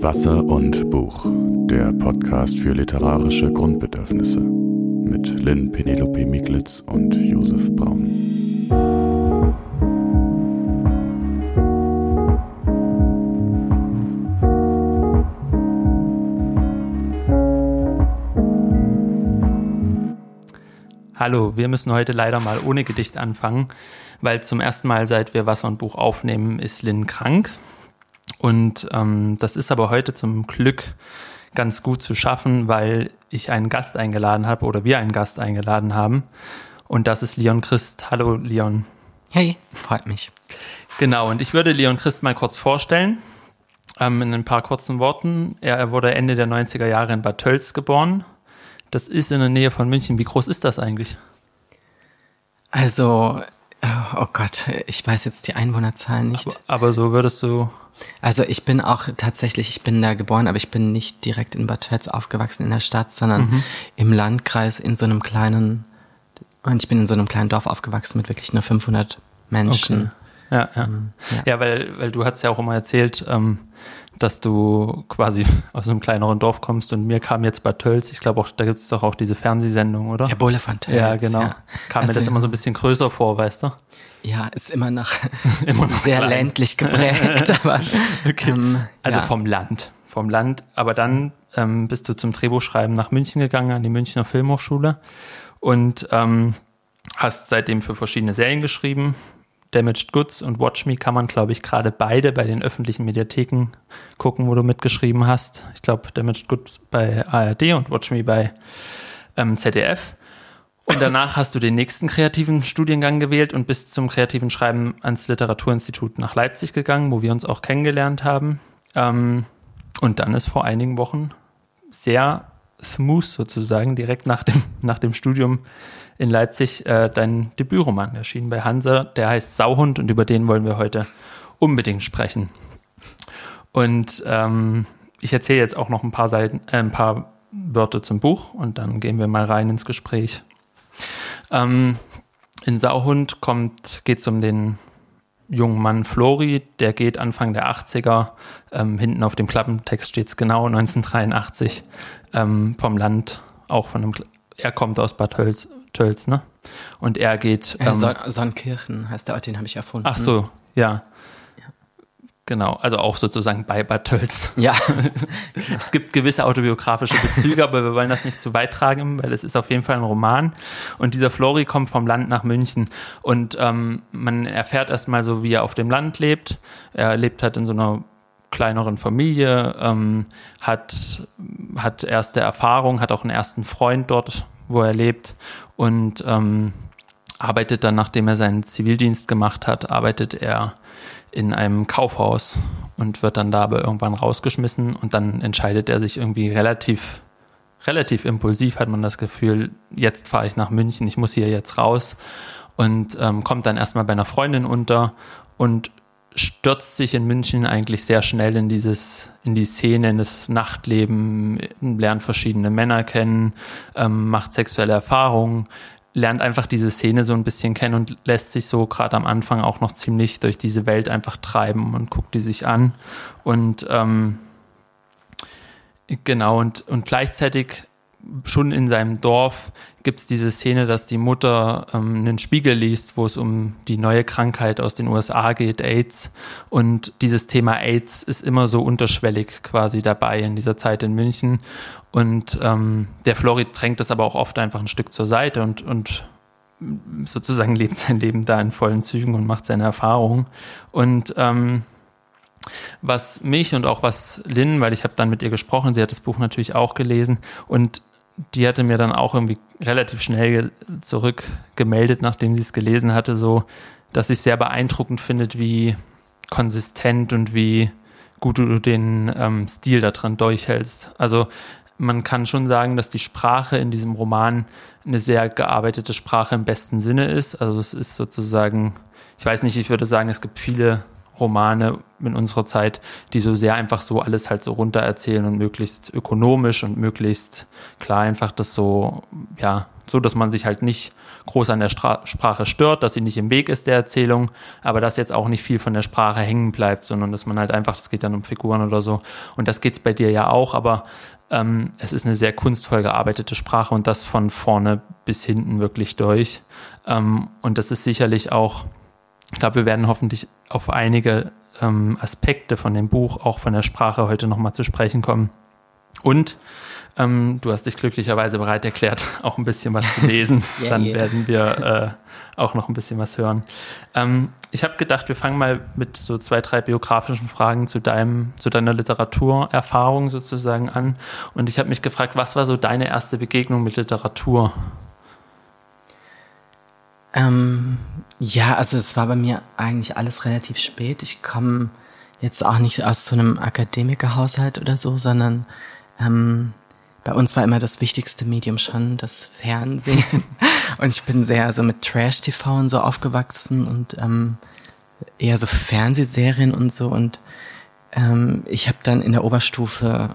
Wasser und Buch, der Podcast für literarische Grundbedürfnisse mit Lynn Penelope Miglitz und Josef Braun. Hallo, wir müssen heute leider mal ohne Gedicht anfangen, weil zum ersten Mal, seit wir Wasser und Buch aufnehmen, ist Lynn krank. Und ähm, das ist aber heute zum Glück ganz gut zu schaffen, weil ich einen Gast eingeladen habe oder wir einen Gast eingeladen haben. Und das ist Leon Christ. Hallo Leon. Hey, freut mich. Genau, und ich würde Leon Christ mal kurz vorstellen, ähm, in ein paar kurzen Worten. Er, er wurde Ende der 90er Jahre in Bad Tölz geboren, das ist in der Nähe von München. Wie groß ist das eigentlich? Also, oh Gott, ich weiß jetzt die Einwohnerzahl nicht. Aber, aber, so würdest du. Also ich bin auch tatsächlich, ich bin da geboren, aber ich bin nicht direkt in Bad Tölz aufgewachsen in der Stadt, sondern mhm. im Landkreis in so einem kleinen, und ich bin in so einem kleinen Dorf aufgewachsen mit wirklich nur 500 Menschen. Okay. Ja, ja. Ähm, ja. ja, weil, weil du hast ja auch immer erzählt, ähm, dass du quasi aus einem kleineren Dorf kommst und mir kam jetzt Bad Tölz, ich glaube auch, da gibt es doch auch diese Fernsehsendung, oder? Der Bulle von Tölz. Ja, genau. Ja. Kam also, mir das immer so ein bisschen größer vor, weißt du? Ja, ist immer noch, immer noch sehr klein. ländlich geprägt, aber okay. ähm, also ja. vom Land, vom Land. Aber dann ähm, bist du zum Drehbuchschreiben nach München gegangen an die Münchner Filmhochschule und ähm, hast seitdem für verschiedene Serien geschrieben, Damaged Goods und Watch Me kann man, glaube ich, gerade beide bei den öffentlichen Mediatheken gucken, wo du mitgeschrieben hast. Ich glaube, Damaged Goods bei ARD und Watch Me bei ähm, ZDF. Und danach hast du den nächsten kreativen Studiengang gewählt und bist zum kreativen Schreiben ans Literaturinstitut nach Leipzig gegangen, wo wir uns auch kennengelernt haben. Ähm, und dann ist vor einigen Wochen sehr smooth sozusagen direkt nach dem, nach dem Studium in Leipzig äh, dein Debütroman erschienen bei Hansa. Der heißt Sauhund und über den wollen wir heute unbedingt sprechen. Und ähm, ich erzähle jetzt auch noch ein paar Seiten, äh, ein paar Wörter zum Buch und dann gehen wir mal rein ins Gespräch. Ähm, in Sauhund geht es um den jungen Mann Flori, der geht Anfang der 80er, ähm, hinten auf dem Klappentext steht es genau, 1983, ähm, vom Land, auch von einem, er kommt aus Bad Hölz, Tölz, ne? Und er geht. Ähm, Son Sonnenkirchen heißt der Ort, den habe ich erfunden. Ach so, ja. Genau, also auch sozusagen bei Bad Tölz. Ja. es gibt gewisse autobiografische Bezüge, aber wir wollen das nicht zu weit tragen, weil es ist auf jeden Fall ein Roman. Und dieser Flori kommt vom Land nach München und ähm, man erfährt erstmal so, wie er auf dem Land lebt. Er lebt halt in so einer kleineren Familie, ähm, hat, hat erste Erfahrung, hat auch einen ersten Freund dort, wo er lebt und ähm, arbeitet dann, nachdem er seinen Zivildienst gemacht hat, arbeitet er in einem Kaufhaus und wird dann da aber irgendwann rausgeschmissen und dann entscheidet er sich irgendwie relativ, relativ impulsiv, hat man das Gefühl, jetzt fahre ich nach München, ich muss hier jetzt raus und ähm, kommt dann erstmal bei einer Freundin unter und stürzt sich in München eigentlich sehr schnell in dieses, in die Szene, in das Nachtleben, lernt verschiedene Männer kennen, ähm, macht sexuelle Erfahrungen, lernt einfach diese Szene so ein bisschen kennen und lässt sich so gerade am Anfang auch noch ziemlich durch diese Welt einfach treiben und guckt die sich an. Und ähm, genau, und, und gleichzeitig schon in seinem Dorf gibt es diese Szene, dass die Mutter ähm, einen Spiegel liest, wo es um die neue Krankheit aus den USA geht, AIDS. Und dieses Thema AIDS ist immer so unterschwellig quasi dabei in dieser Zeit in München. Und ähm, der Florid drängt das aber auch oft einfach ein Stück zur Seite und, und sozusagen lebt sein Leben da in vollen Zügen und macht seine Erfahrungen. Und ähm, was mich und auch was Lynn, weil ich habe dann mit ihr gesprochen, sie hat das Buch natürlich auch gelesen und die hatte mir dann auch irgendwie relativ schnell zurückgemeldet, nachdem sie es gelesen hatte, so, dass ich sehr beeindruckend findet, wie konsistent und wie gut du den ähm, Stil da dran durchhältst. Also man kann schon sagen, dass die Sprache in diesem Roman eine sehr gearbeitete Sprache im besten Sinne ist. Also es ist sozusagen, ich weiß nicht, ich würde sagen, es gibt viele Romane in unserer Zeit, die so sehr einfach so alles halt so runter erzählen und möglichst ökonomisch und möglichst klar einfach das so, ja, so, dass man sich halt nicht groß an der Stra Sprache stört, dass sie nicht im Weg ist der Erzählung, aber dass jetzt auch nicht viel von der Sprache hängen bleibt, sondern dass man halt einfach, das geht dann um Figuren oder so. Und das geht's bei dir ja auch, aber ähm, es ist eine sehr kunstvoll gearbeitete Sprache und das von vorne bis hinten wirklich durch. Ähm, und das ist sicherlich auch, ich glaube, wir werden hoffentlich auf einige ähm, Aspekte von dem Buch, auch von der Sprache heute nochmal zu sprechen kommen. Und ähm, du hast dich glücklicherweise bereit erklärt, auch ein bisschen was zu lesen. yeah, Dann yeah. werden wir äh, auch noch ein bisschen was hören. Ähm, ich habe gedacht, wir fangen mal mit so zwei, drei biografischen Fragen zu deinem, zu deiner Literaturerfahrung sozusagen an. Und ich habe mich gefragt, was war so deine erste Begegnung mit Literatur? Ähm, ja, also es war bei mir eigentlich alles relativ spät. Ich komme jetzt auch nicht aus so einem Akademikerhaushalt oder so, sondern ähm, bei uns war immer das wichtigste Medium schon das Fernsehen. und ich bin sehr so mit Trash-TV und so aufgewachsen und ähm, eher so Fernsehserien und so. Und ähm, ich habe dann in der Oberstufe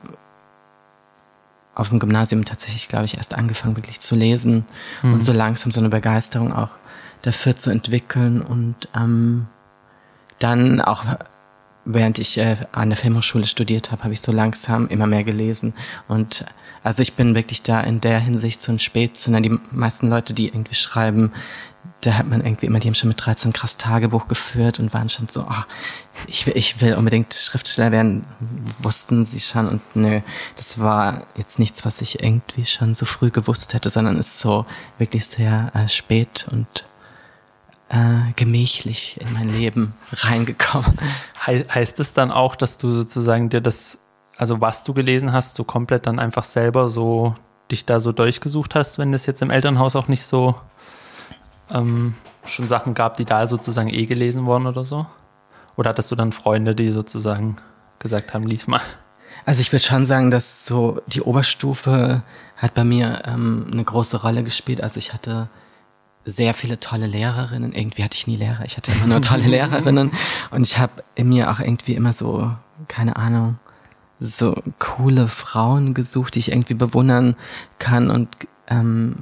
auf dem Gymnasium tatsächlich, glaube ich, erst angefangen, wirklich zu lesen mhm. und so langsam so eine Begeisterung auch dafür zu entwickeln und ähm, dann auch während ich äh, an der Filmhochschule studiert habe, habe ich so langsam immer mehr gelesen. Und also ich bin wirklich da in der Hinsicht so ein Spätzünder. Die meisten Leute, die irgendwie schreiben, da hat man irgendwie immer, die haben schon mit 13 krass Tagebuch geführt und waren schon so, oh, ich, will, ich will unbedingt Schriftsteller werden, wussten sie schon. Und nö, das war jetzt nichts, was ich irgendwie schon so früh gewusst hätte, sondern ist so wirklich sehr äh, spät und äh, gemächlich in mein Leben reingekommen. He heißt es dann auch, dass du sozusagen dir das, also was du gelesen hast, so komplett dann einfach selber so dich da so durchgesucht hast, wenn es jetzt im Elternhaus auch nicht so ähm, schon Sachen gab, die da sozusagen eh gelesen wurden oder so? Oder hattest du dann Freunde, die sozusagen gesagt haben, lies mal? Also ich würde schon sagen, dass so die Oberstufe hat bei mir ähm, eine große Rolle gespielt. Also ich hatte sehr viele tolle Lehrerinnen. Irgendwie hatte ich nie Lehrer, ich hatte immer nur tolle Lehrerinnen. Und ich habe in mir auch irgendwie immer so, keine Ahnung, so coole Frauen gesucht, die ich irgendwie bewundern kann. Und ähm,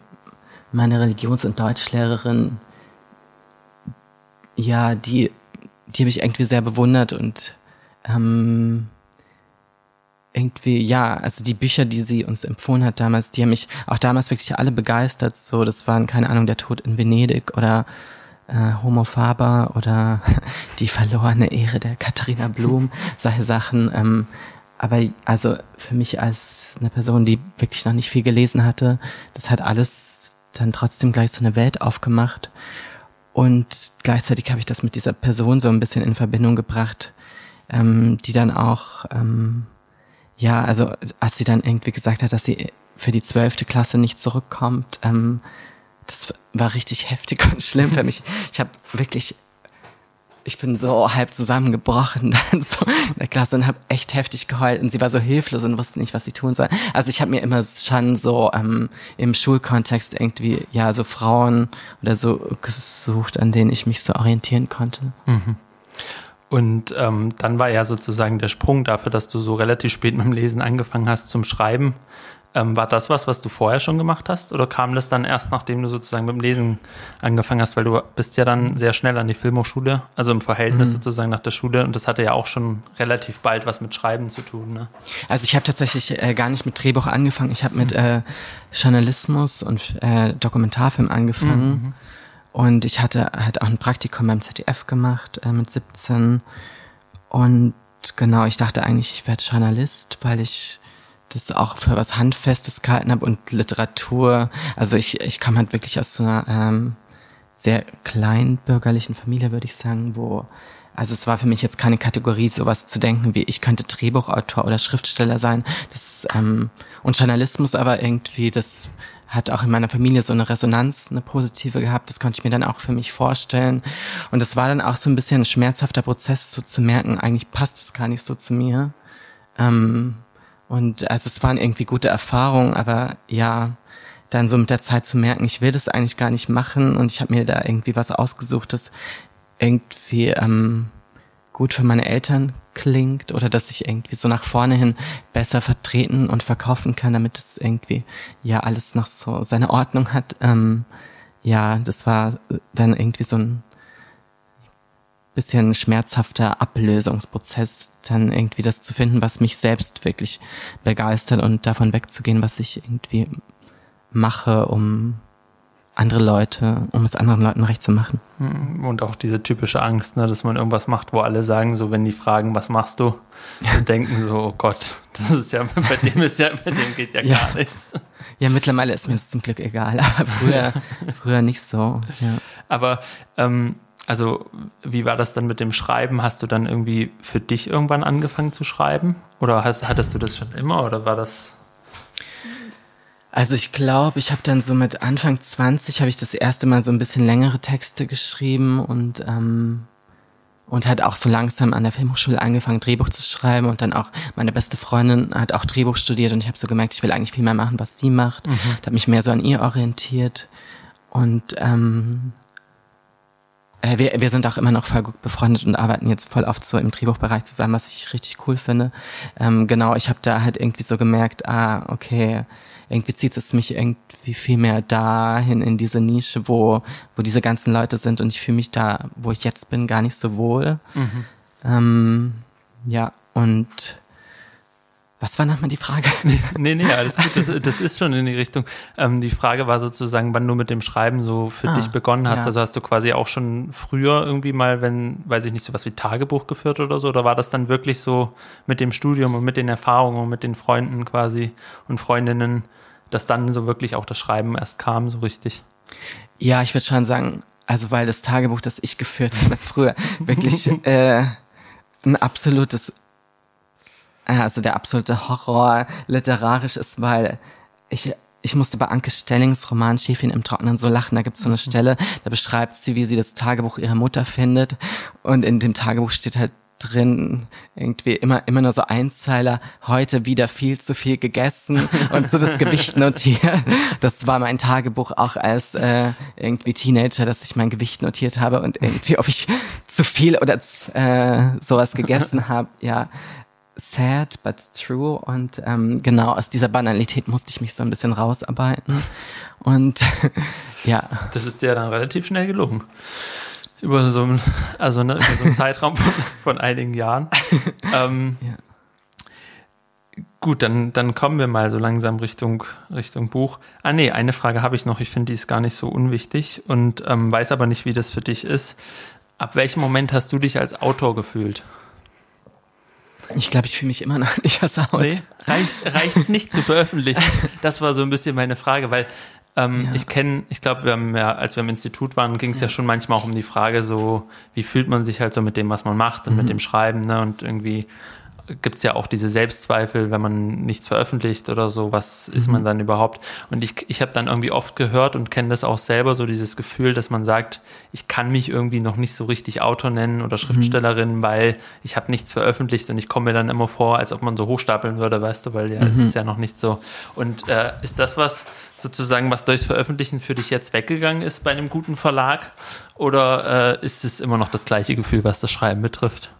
meine Religions- und Deutschlehrerin, ja, die, die habe ich irgendwie sehr bewundert und ähm, irgendwie, ja, also die Bücher, die sie uns empfohlen hat damals, die haben mich auch damals wirklich alle begeistert. So, das waren, keine Ahnung, der Tod in Venedig oder äh, Homo Faber oder die verlorene Ehre der Katharina Blum, solche Sachen. Ähm, aber also für mich als eine Person, die wirklich noch nicht viel gelesen hatte, das hat alles dann trotzdem gleich so eine Welt aufgemacht. Und gleichzeitig habe ich das mit dieser Person so ein bisschen in Verbindung gebracht, ähm, die dann auch ähm, ja, also als sie dann irgendwie gesagt hat, dass sie für die zwölfte Klasse nicht zurückkommt, ähm, das war richtig heftig und schlimm für mich. Ich habe wirklich, ich bin so halb zusammengebrochen dann so in der Klasse und habe echt heftig geheult und sie war so hilflos und wusste nicht, was sie tun soll. Also ich habe mir immer schon so ähm, im Schulkontext irgendwie ja so Frauen oder so gesucht, an denen ich mich so orientieren konnte. Mhm. Und ähm, dann war ja sozusagen der Sprung dafür, dass du so relativ spät mit dem Lesen angefangen hast zum Schreiben. Ähm, war das was, was du vorher schon gemacht hast? Oder kam das dann erst, nachdem du sozusagen mit dem Lesen angefangen hast? Weil du bist ja dann sehr schnell an die Filmhochschule, also im Verhältnis mhm. sozusagen nach der Schule. Und das hatte ja auch schon relativ bald was mit Schreiben zu tun. Ne? Also ich habe tatsächlich äh, gar nicht mit Drehbuch angefangen. Ich habe mit mhm. äh, Journalismus und äh, Dokumentarfilm angefangen. Mhm. Und ich hatte halt auch ein Praktikum beim ZDF gemacht äh, mit 17. Und genau, ich dachte eigentlich, ich werde Journalist, weil ich das auch für was Handfestes gehalten habe und Literatur. Also ich, ich kam halt wirklich aus so einer ähm, sehr kleinbürgerlichen Familie, würde ich sagen, wo also es war für mich jetzt keine Kategorie, sowas zu denken wie ich könnte Drehbuchautor oder Schriftsteller sein. Das, ähm, und Journalismus aber irgendwie, das hat auch in meiner Familie so eine Resonanz, eine positive gehabt. Das konnte ich mir dann auch für mich vorstellen. Und es war dann auch so ein bisschen ein schmerzhafter Prozess, so zu merken, eigentlich passt es gar nicht so zu mir. Ähm, und also es waren irgendwie gute Erfahrungen, aber ja, dann so mit der Zeit zu merken, ich will das eigentlich gar nicht machen und ich habe mir da irgendwie was ausgesucht, das irgendwie ähm, gut für meine Eltern klingt oder dass ich irgendwie so nach vorne hin besser vertreten und verkaufen kann, damit es irgendwie ja alles noch so seine Ordnung hat. Ähm, ja, das war dann irgendwie so ein bisschen schmerzhafter Ablösungsprozess, dann irgendwie das zu finden, was mich selbst wirklich begeistert und davon wegzugehen, was ich irgendwie mache, um andere Leute, um es anderen Leuten recht zu machen. Hm, und auch diese typische Angst, ne, dass man irgendwas macht, wo alle sagen, so wenn die fragen, was machst du, und denken so, oh Gott, das ist ja, bei dem ist ja, bei dem geht ja, ja. gar nichts. Ja, mittlerweile ist mir das zum Glück egal, aber früher, früher nicht so. Ja. Aber ähm, also wie war das dann mit dem Schreiben? Hast du dann irgendwie für dich irgendwann angefangen zu schreiben? Oder hast, hattest du das schon immer oder war das? Also ich glaube, ich habe dann so mit Anfang 20 habe ich das erste Mal so ein bisschen längere Texte geschrieben und ähm, und hat auch so langsam an der Filmhochschule angefangen, Drehbuch zu schreiben und dann auch meine beste Freundin hat auch Drehbuch studiert und ich habe so gemerkt, ich will eigentlich viel mehr machen, was sie macht. Mhm. habe mich mehr so an ihr orientiert und ähm, äh, wir, wir sind auch immer noch voll gut befreundet und arbeiten jetzt voll oft so im Drehbuchbereich zusammen, was ich richtig cool finde. Ähm, genau, ich habe da halt irgendwie so gemerkt, ah, okay, irgendwie zieht es mich irgendwie viel mehr dahin in diese Nische, wo, wo diese ganzen Leute sind und ich fühle mich da, wo ich jetzt bin, gar nicht so wohl. Mhm. Ähm, ja, und was war nochmal die Frage? nee, nee, alles gut. Das, das ist schon in die Richtung. Ähm, die Frage war sozusagen, wann du mit dem Schreiben so für ah, dich begonnen hast. Ja. Also hast du quasi auch schon früher irgendwie mal, wenn, weiß ich nicht, so was wie Tagebuch geführt oder so? Oder war das dann wirklich so mit dem Studium und mit den Erfahrungen und mit den Freunden quasi und Freundinnen, dass dann so wirklich auch das Schreiben erst kam, so richtig? Ja, ich würde schon sagen, also weil das Tagebuch, das ich geführt habe früher, wirklich äh, ein absolutes äh, also der absolute Horror literarisch ist, weil ich ich musste bei Anke Stellings Roman Schäfchen im Trocknen so lachen. Da gibt es so eine mhm. Stelle, da beschreibt sie, wie sie das Tagebuch ihrer Mutter findet. Und in dem Tagebuch steht halt drin. Irgendwie immer immer nur so Einzeiler. Heute wieder viel zu viel gegessen und so das Gewicht notiert. Das war mein Tagebuch auch als äh, irgendwie Teenager dass ich mein Gewicht notiert habe und irgendwie ob ich zu viel oder äh, sowas gegessen habe ja. Sad but true. Und ähm, genau aus dieser Banalität musste ich mich so ein bisschen rausarbeiten. Und ja. Das ist dir dann relativ schnell gelungen. Über so, einen, also ne, über so einen Zeitraum von, von einigen Jahren. Ähm, ja. Gut, dann, dann kommen wir mal so langsam Richtung, Richtung Buch. Ah nee, eine Frage habe ich noch. Ich finde, die ist gar nicht so unwichtig und ähm, weiß aber nicht, wie das für dich ist. Ab welchem Moment hast du dich als Autor gefühlt? Ich glaube, ich fühle mich immer noch nicht als Haut. Nee, reicht es nicht zu veröffentlichen? Das war so ein bisschen meine Frage, weil ähm, ja. ich kenne, ich glaube, wir haben ja, als wir im Institut waren, ging es ja. ja. schon manchmal auch um die Frage, so, wie fühlt man sich halt so mit dem, was man macht und mhm. mit dem Schreiben, ne? Und irgendwie gibt es ja auch diese Selbstzweifel, wenn man nichts veröffentlicht oder so, was ist man mhm. dann überhaupt? Und ich, ich habe dann irgendwie oft gehört und kenne das auch selber, so dieses Gefühl, dass man sagt, ich kann mich irgendwie noch nicht so richtig Autor nennen oder mhm. Schriftstellerin, mhm. weil ich habe nichts veröffentlicht und ich komme mir dann immer vor, als ob man so hochstapeln würde, weißt du, weil ja, es mhm. ist ja noch nicht so. Und äh, ist das was sozusagen, was durchs Veröffentlichen für dich jetzt weggegangen ist bei einem guten Verlag? Oder äh, ist es immer noch das gleiche Gefühl, was das Schreiben betrifft?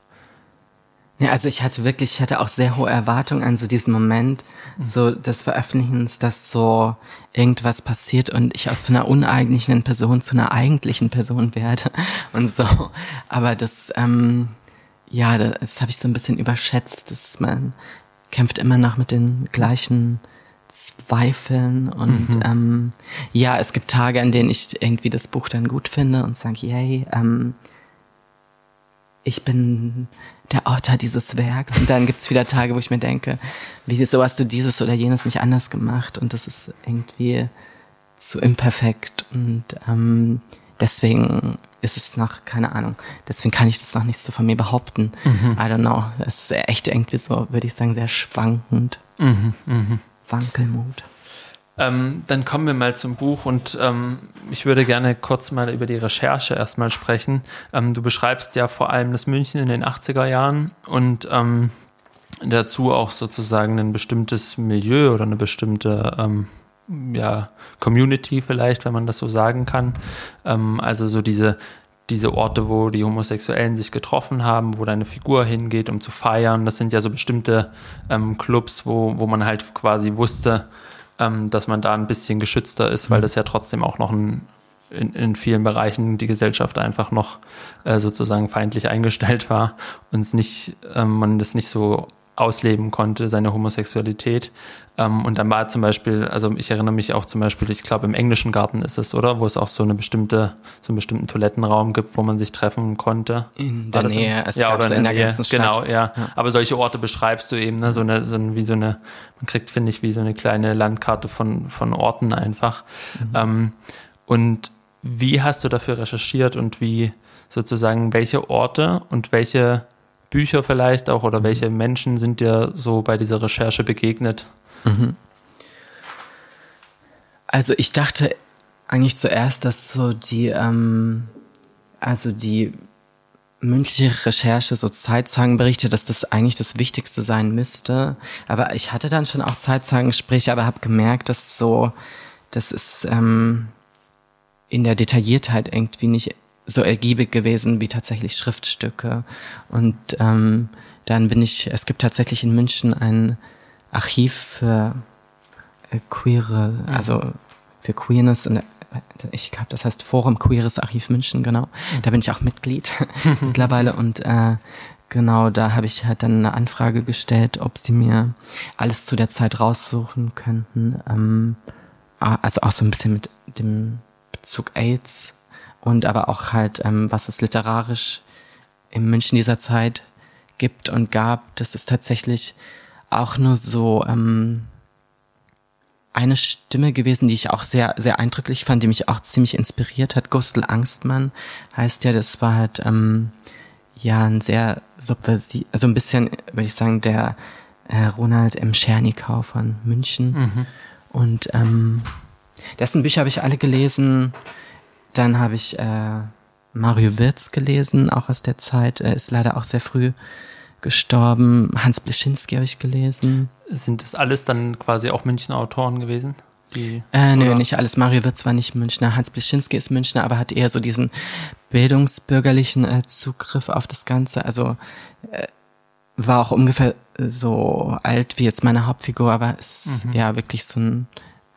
Ja, also ich hatte wirklich, ich hatte auch sehr hohe Erwartungen an so diesen Moment, mhm. so des Veröffentlichens, dass so irgendwas passiert und ich aus so einer uneigentlichen Person zu einer eigentlichen Person werde und so. Aber das, ähm, ja, das habe ich so ein bisschen überschätzt, dass man kämpft immer noch mit den gleichen Zweifeln und mhm. ähm, ja, es gibt Tage, an denen ich irgendwie das Buch dann gut finde und sage, yay, ähm, ich bin der Autor dieses Werks. Und dann gibt's wieder Tage, wo ich mir denke, wieso hast du dieses oder jenes nicht anders gemacht? Und das ist irgendwie zu imperfekt. Und ähm, deswegen ist es noch, keine Ahnung, deswegen kann ich das noch nicht so von mir behaupten. Mhm. I don't know. Es ist echt irgendwie so, würde ich sagen, sehr schwankend. Mhm, mh. Wankelmut. Ähm, dann kommen wir mal zum Buch und ähm, ich würde gerne kurz mal über die Recherche erstmal sprechen. Ähm, du beschreibst ja vor allem das München in den 80er Jahren und ähm, dazu auch sozusagen ein bestimmtes Milieu oder eine bestimmte ähm, ja, Community vielleicht, wenn man das so sagen kann. Ähm, also so diese diese Orte, wo die Homosexuellen sich getroffen haben, wo deine Figur hingeht, um zu feiern. Das sind ja so bestimmte ähm, Clubs, wo, wo man halt quasi wusste, ähm, dass man da ein bisschen geschützter ist, weil mhm. das ja trotzdem auch noch ein, in, in vielen Bereichen die Gesellschaft einfach noch äh, sozusagen feindlich eingestellt war und es nicht, ähm, man das nicht so ausleben konnte, seine Homosexualität. Ähm, und dann war zum Beispiel, also ich erinnere mich auch zum Beispiel, ich glaube im englischen Garten ist es, oder? Wo es auch so eine bestimmte, so einen bestimmten Toilettenraum gibt, wo man sich treffen konnte. In der Nähe, es ja, oder in, in der, ganzen Stadt. Genau, ja. ja. Aber solche Orte beschreibst du eben, ne? So eine, so ein, wie so eine, man kriegt, finde ich, wie so eine kleine Landkarte von, von Orten einfach. Mhm. Ähm, und wie hast du dafür recherchiert und wie sozusagen, welche Orte und welche Bücher vielleicht auch oder mhm. welche Menschen sind dir so bei dieser Recherche begegnet? Mhm. Also ich dachte eigentlich zuerst, dass so die, ähm, also die mündliche Recherche, so Zeitzeugenberichte, dass das eigentlich das Wichtigste sein müsste. Aber ich hatte dann schon auch Zeitzeugengespräche, aber habe gemerkt, dass so, das ist ähm, in der Detailliertheit irgendwie nicht so ergiebig gewesen wie tatsächlich Schriftstücke. Und ähm, dann bin ich, es gibt tatsächlich in München ein Archiv für äh, queere, mhm. also für Queerness und äh, ich glaube, das heißt Forum Queeres Archiv München, genau. Da bin ich auch Mitglied mittlerweile und äh, genau, da habe ich halt dann eine Anfrage gestellt, ob sie mir alles zu der Zeit raussuchen könnten. Ähm, also auch so ein bisschen mit dem Bezug AIDS und aber auch halt, ähm, was es literarisch in München dieser Zeit gibt und gab. Das ist tatsächlich auch nur so ähm, eine Stimme gewesen, die ich auch sehr, sehr eindrücklich fand, die mich auch ziemlich inspiriert hat. Gustl Angstmann heißt ja, das war halt ähm, ja ein sehr subversiv, also ein bisschen, würde ich sagen, der äh, Ronald M. Schernikau von München. Mhm. Und ähm, dessen Bücher habe ich alle gelesen. Dann habe ich äh, Mario Wirz gelesen, auch aus der Zeit. Er ist leider auch sehr früh gestorben. Hans Bleschinski habe ich gelesen. Sind das alles dann quasi auch Münchner Autoren gewesen? Die, äh, nö, nicht alles. Mario Wirz war nicht Münchner. Hans Bleschinski ist Münchner, aber hat eher so diesen bildungsbürgerlichen äh, Zugriff auf das Ganze. Also äh, war auch ungefähr so alt wie jetzt meine Hauptfigur, aber ist mhm. ja wirklich so ein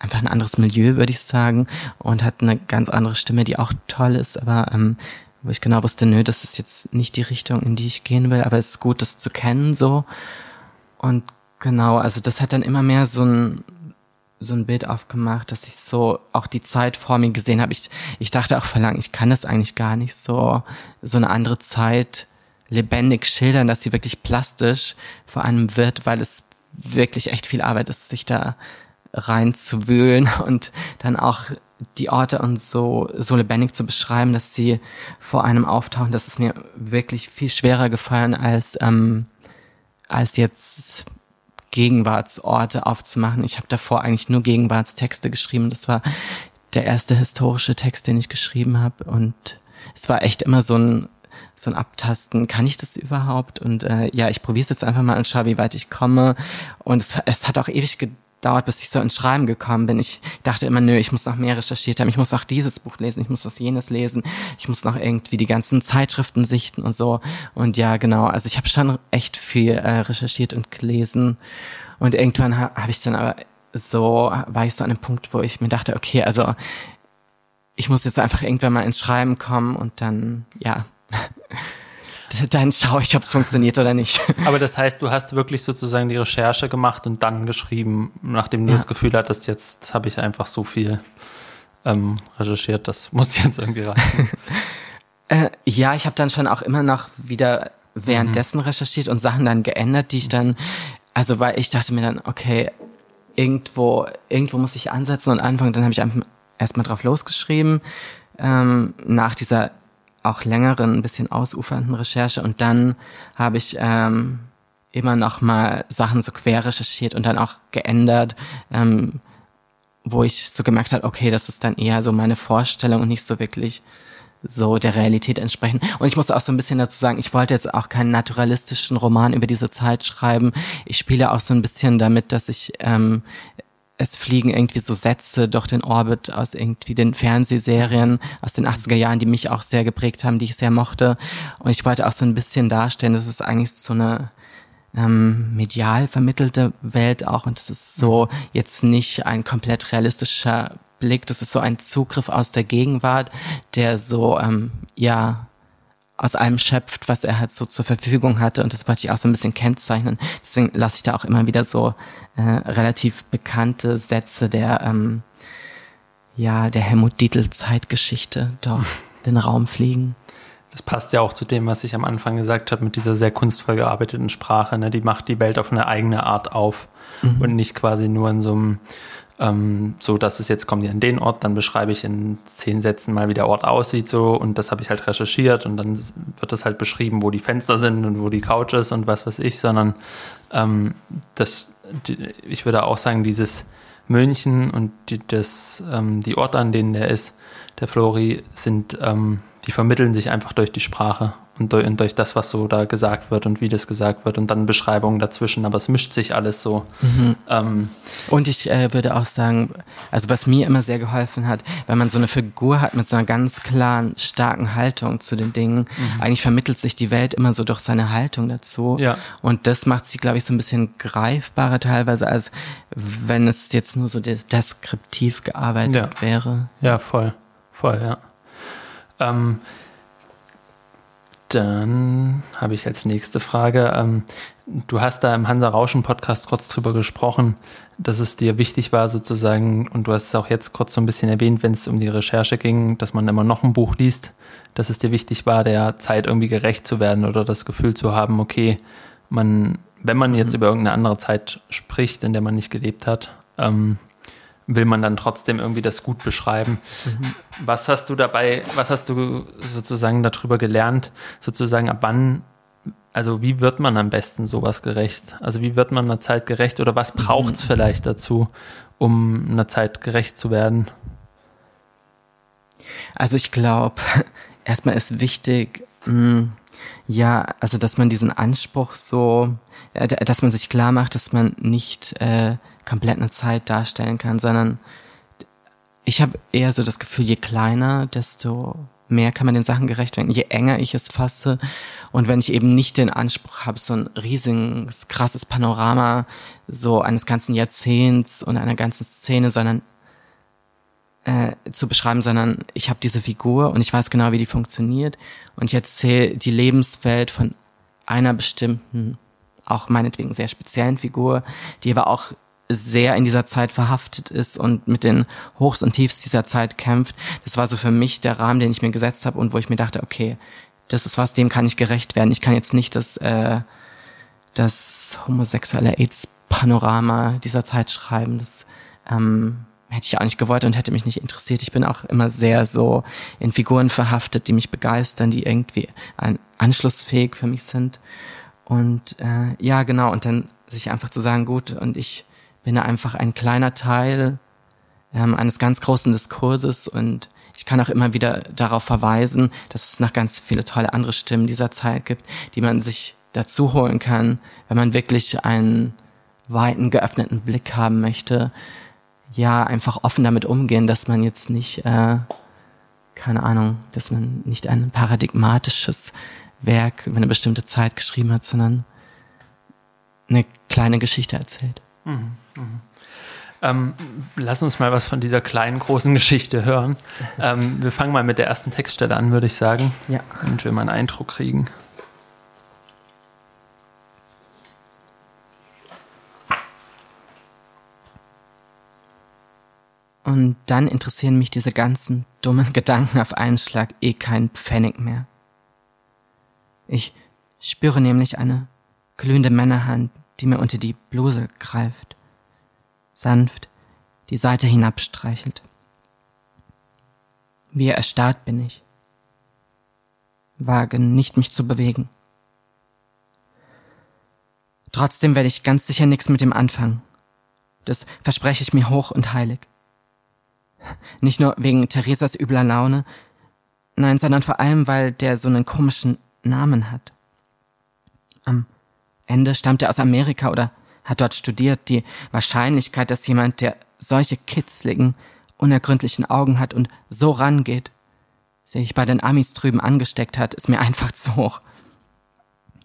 einfach ein anderes Milieu, würde ich sagen, und hat eine ganz andere Stimme, die auch toll ist, aber ähm, wo ich genau wusste, nö, das ist jetzt nicht die Richtung, in die ich gehen will, aber es ist gut, das zu kennen so. Und genau, also das hat dann immer mehr so ein so ein Bild aufgemacht, dass ich so auch die Zeit vor mir gesehen habe. Ich, ich dachte auch verlangen, ich kann das eigentlich gar nicht so, so eine andere Zeit lebendig schildern, dass sie wirklich plastisch vor einem wird, weil es wirklich echt viel Arbeit ist, sich da reinzuwühlen und dann auch die Orte und so, so lebendig zu beschreiben, dass sie vor einem auftauchen. Das ist mir wirklich viel schwerer gefallen, als, ähm, als jetzt Gegenwartsorte aufzumachen. Ich habe davor eigentlich nur Gegenwartstexte geschrieben. Das war der erste historische Text, den ich geschrieben habe. Und es war echt immer so ein, so ein Abtasten, kann ich das überhaupt? Und äh, ja, ich probiere es jetzt einfach mal und schaue, wie weit ich komme. Und es, es hat auch ewig gedauert dauert, bis ich so ins Schreiben gekommen bin. Ich dachte immer, nö, ich muss noch mehr recherchiert haben, ich muss noch dieses Buch lesen, ich muss das jenes lesen, ich muss noch irgendwie die ganzen Zeitschriften sichten und so. Und ja, genau, also ich habe schon echt viel äh, recherchiert und gelesen. Und irgendwann habe hab ich dann aber so, war ich so an einem Punkt, wo ich mir dachte, okay, also ich muss jetzt einfach irgendwann mal ins Schreiben kommen und dann, ja. dann schaue ich, ob es funktioniert oder nicht. Aber das heißt, du hast wirklich sozusagen die Recherche gemacht und dann geschrieben, nachdem du ja. das Gefühl hattest, jetzt habe ich einfach so viel ähm, recherchiert, das muss jetzt irgendwie reichen. äh, ja, ich habe dann schon auch immer noch wieder währenddessen mhm. recherchiert und Sachen dann geändert, die ich dann, also weil ich dachte mir dann, okay, irgendwo, irgendwo muss ich ansetzen und anfangen. Dann habe ich erstmal drauf losgeschrieben. Ähm, nach dieser auch längeren, ein bisschen ausufernden Recherche und dann habe ich ähm, immer noch mal Sachen so quer recherchiert und dann auch geändert, ähm, wo ich so gemerkt habe, okay, das ist dann eher so meine Vorstellung und nicht so wirklich so der Realität entsprechen. Und ich muss auch so ein bisschen dazu sagen, ich wollte jetzt auch keinen naturalistischen Roman über diese Zeit schreiben. Ich spiele auch so ein bisschen damit, dass ich ähm, es fliegen irgendwie so Sätze durch den Orbit aus irgendwie den Fernsehserien aus den 80er Jahren, die mich auch sehr geprägt haben, die ich sehr mochte. Und ich wollte auch so ein bisschen darstellen, dass es eigentlich so eine ähm, medial vermittelte Welt auch und es ist so jetzt nicht ein komplett realistischer Blick, das ist so ein Zugriff aus der Gegenwart, der so, ähm, ja, aus allem schöpft, was er halt so zur Verfügung hatte. Und das wollte ich auch so ein bisschen kennzeichnen. Deswegen lasse ich da auch immer wieder so äh, relativ bekannte Sätze der, ähm, ja, der Helmut Dietl Zeitgeschichte durch den Raum fliegen. Das passt ja auch zu dem, was ich am Anfang gesagt habe, mit dieser sehr kunstvoll gearbeiteten Sprache. Ne? Die macht die Welt auf eine eigene Art auf mhm. und nicht quasi nur in so einem ähm, so dass es jetzt kommt ihr an den Ort, dann beschreibe ich in zehn Sätzen mal, wie der Ort aussieht, so. Und das habe ich halt recherchiert und dann wird das halt beschrieben, wo die Fenster sind und wo die Couch ist und was weiß ich, sondern ähm, das, die, ich würde auch sagen, dieses München und die, das, ähm, die Orte, an denen der ist, der Flori, sind, ähm, die vermitteln sich einfach durch die Sprache und durch, und durch, das, was so da gesagt wird und wie das gesagt wird und dann Beschreibungen dazwischen, aber es mischt sich alles so. Mhm. Ähm, und ich äh, würde auch sagen, also was mir immer sehr geholfen hat, wenn man so eine Figur hat mit so einer ganz klaren, starken Haltung zu den Dingen, mhm. eigentlich vermittelt sich die Welt immer so durch seine Haltung dazu. Ja. Und das macht sie, glaube ich, so ein bisschen greifbarer teilweise, als wenn es jetzt nur so deskriptiv gearbeitet ja. wäre. Ja, voll. Voll, ja. Ähm, dann habe ich als nächste Frage. Ähm, du hast da im Hansa Rauschen Podcast kurz drüber gesprochen, dass es dir wichtig war sozusagen, und du hast es auch jetzt kurz so ein bisschen erwähnt, wenn es um die Recherche ging, dass man immer noch ein Buch liest, dass es dir wichtig war, der Zeit irgendwie gerecht zu werden oder das Gefühl zu haben, okay, man, wenn man jetzt mhm. über irgendeine andere Zeit spricht, in der man nicht gelebt hat, ähm, will man dann trotzdem irgendwie das gut beschreiben. Mhm. Was hast du dabei, was hast du sozusagen darüber gelernt, sozusagen ab wann, also wie wird man am besten sowas gerecht? Also wie wird man einer Zeit gerecht oder was braucht es mhm. vielleicht dazu, um einer Zeit gerecht zu werden? Also ich glaube, erstmal ist wichtig, mh, hm, ja, also dass man diesen Anspruch so, dass man sich klar macht, dass man nicht äh, komplett eine Zeit darstellen kann, sondern ich habe eher so das Gefühl, je kleiner, desto mehr kann man den Sachen gerecht werden, je enger ich es fasse. Und wenn ich eben nicht den Anspruch habe, so ein riesiges, krasses Panorama so eines ganzen Jahrzehnts und einer ganzen Szene, sondern äh, zu beschreiben, sondern ich habe diese Figur und ich weiß genau, wie die funktioniert. Und ich erzähle die Lebenswelt von einer bestimmten, auch meinetwegen sehr speziellen Figur, die aber auch sehr in dieser Zeit verhaftet ist und mit den Hochs und Tiefs dieser Zeit kämpft. Das war so für mich der Rahmen, den ich mir gesetzt habe und wo ich mir dachte, okay, das ist was, dem kann ich gerecht werden. Ich kann jetzt nicht das, äh, das homosexuelle AIDS-Panorama dieser Zeit schreiben. Das ähm, hätte ich auch nicht gewollt und hätte mich nicht interessiert. Ich bin auch immer sehr so in Figuren verhaftet, die mich begeistern, die irgendwie ein, anschlussfähig für mich sind. Und äh, ja, genau, und dann sich einfach zu sagen, gut, und ich bin einfach ein kleiner Teil ähm, eines ganz großen Diskurses und ich kann auch immer wieder darauf verweisen, dass es noch ganz viele tolle andere Stimmen dieser Zeit gibt, die man sich dazu holen kann, wenn man wirklich einen weiten, geöffneten Blick haben möchte. Ja, einfach offen damit umgehen, dass man jetzt nicht, äh, keine Ahnung, dass man nicht ein paradigmatisches Werk über eine bestimmte Zeit geschrieben hat, sondern eine kleine Geschichte erzählt. Mhm. Mhm. Ähm, lass uns mal was von dieser kleinen, großen Geschichte hören. Ähm, wir fangen mal mit der ersten Textstelle an, würde ich sagen. Ja. Damit wir mal einen Eindruck kriegen. Und dann interessieren mich diese ganzen dummen Gedanken auf einen Schlag eh keinen Pfennig mehr. Ich spüre nämlich eine glühende Männerhand, die mir unter die Bluse greift sanft die Seite hinabstreichelt. Wie erstarrt bin ich. Wage nicht mich zu bewegen. Trotzdem werde ich ganz sicher nichts mit dem anfangen. Das verspreche ich mir hoch und heilig. Nicht nur wegen Theresas übler Laune, nein, sondern vor allem, weil der so einen komischen Namen hat. Am Ende stammt er aus Amerika oder hat dort studiert, die Wahrscheinlichkeit, dass jemand, der solche kitzligen, unergründlichen Augen hat und so rangeht, sich bei den Amis drüben angesteckt hat, ist mir einfach zu hoch.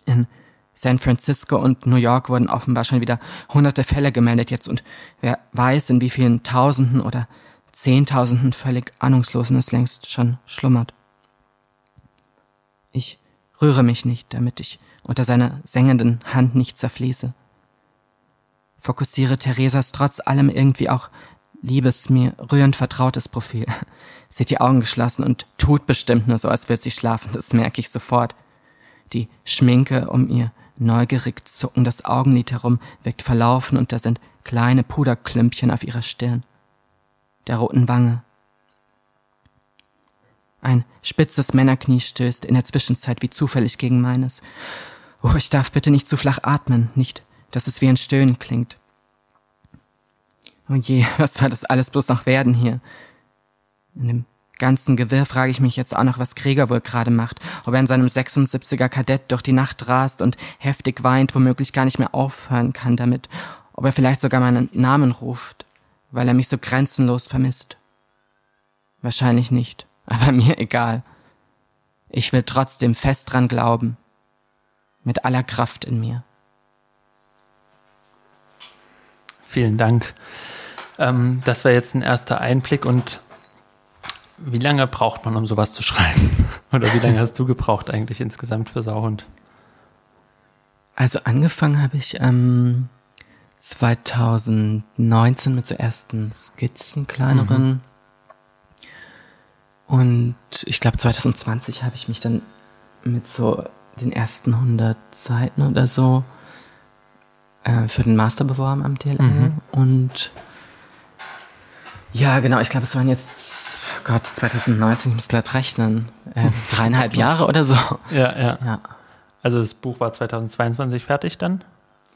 In San Francisco und New York wurden offenbar schon wieder hunderte Fälle gemeldet jetzt und wer weiß, in wie vielen Tausenden oder Zehntausenden völlig Ahnungslosen es längst schon schlummert. Ich rühre mich nicht, damit ich unter seiner sengenden Hand nicht zerfließe. Fokussiere Theresas trotz allem irgendwie auch liebes, mir rührend vertrautes Profil. Sie hat die Augen geschlossen und tut bestimmt nur so, als würde sie schlafen, das merke ich sofort. Die Schminke um ihr neugierig zuckendes Augenlid herum wirkt verlaufen und da sind kleine Puderklümpchen auf ihrer Stirn, der roten Wange. Ein spitzes Männerknie stößt in der Zwischenzeit wie zufällig gegen meines. Oh, ich darf bitte nicht zu flach atmen, nicht, dass es wie ein Stöhnen klingt. Oh je, was soll das alles bloß noch werden hier? In dem ganzen Gewirr frage ich mich jetzt auch noch, was Krieger wohl gerade macht. Ob er in seinem 76er Kadett durch die Nacht rast und heftig weint, womöglich gar nicht mehr aufhören kann damit. Ob er vielleicht sogar meinen Namen ruft, weil er mich so grenzenlos vermisst. Wahrscheinlich nicht, aber mir egal. Ich will trotzdem fest dran glauben. Mit aller Kraft in mir. Vielen Dank. Ähm, das war jetzt ein erster Einblick und wie lange braucht man, um sowas zu schreiben? Oder wie lange hast du gebraucht eigentlich insgesamt für Sauhund? Also angefangen habe ich ähm, 2019 mit so ersten Skizzen, kleineren. Mhm. Und ich glaube 2020 habe ich mich dann mit so den ersten 100 Seiten oder so äh, für den Master beworben am DLL. Mhm. Und ja, genau, ich glaube, es waren jetzt, Gott, 2019, ich muss glatt rechnen, äh, dreieinhalb Jahre oder so. Ja, ja, ja. Also das Buch war 2022 fertig dann?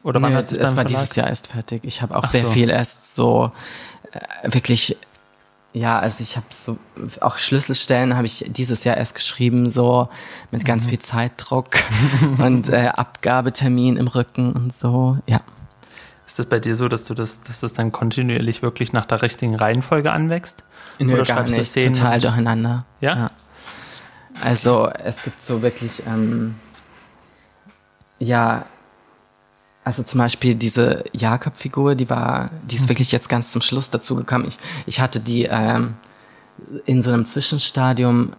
Oder wann hast du es Es war dieses Jahr erst fertig. Ich habe auch Ach sehr so. viel erst so äh, wirklich ja, also ich habe so auch Schlüsselstellen habe ich dieses Jahr erst geschrieben, so mit ganz mhm. viel Zeitdruck und äh, Abgabetermin im Rücken und so. Ja. Ist das bei dir so, dass du das, dass das dann kontinuierlich wirklich nach der richtigen Reihenfolge anwächst? Nö, Oder gar nicht. Total durcheinander. Ja? ja? Also es gibt so wirklich, ähm, ja, also zum Beispiel diese Jakob-Figur, die war, die ist mhm. wirklich jetzt ganz zum Schluss dazu gekommen. Ich, ich hatte die ähm, in so einem Zwischenstadium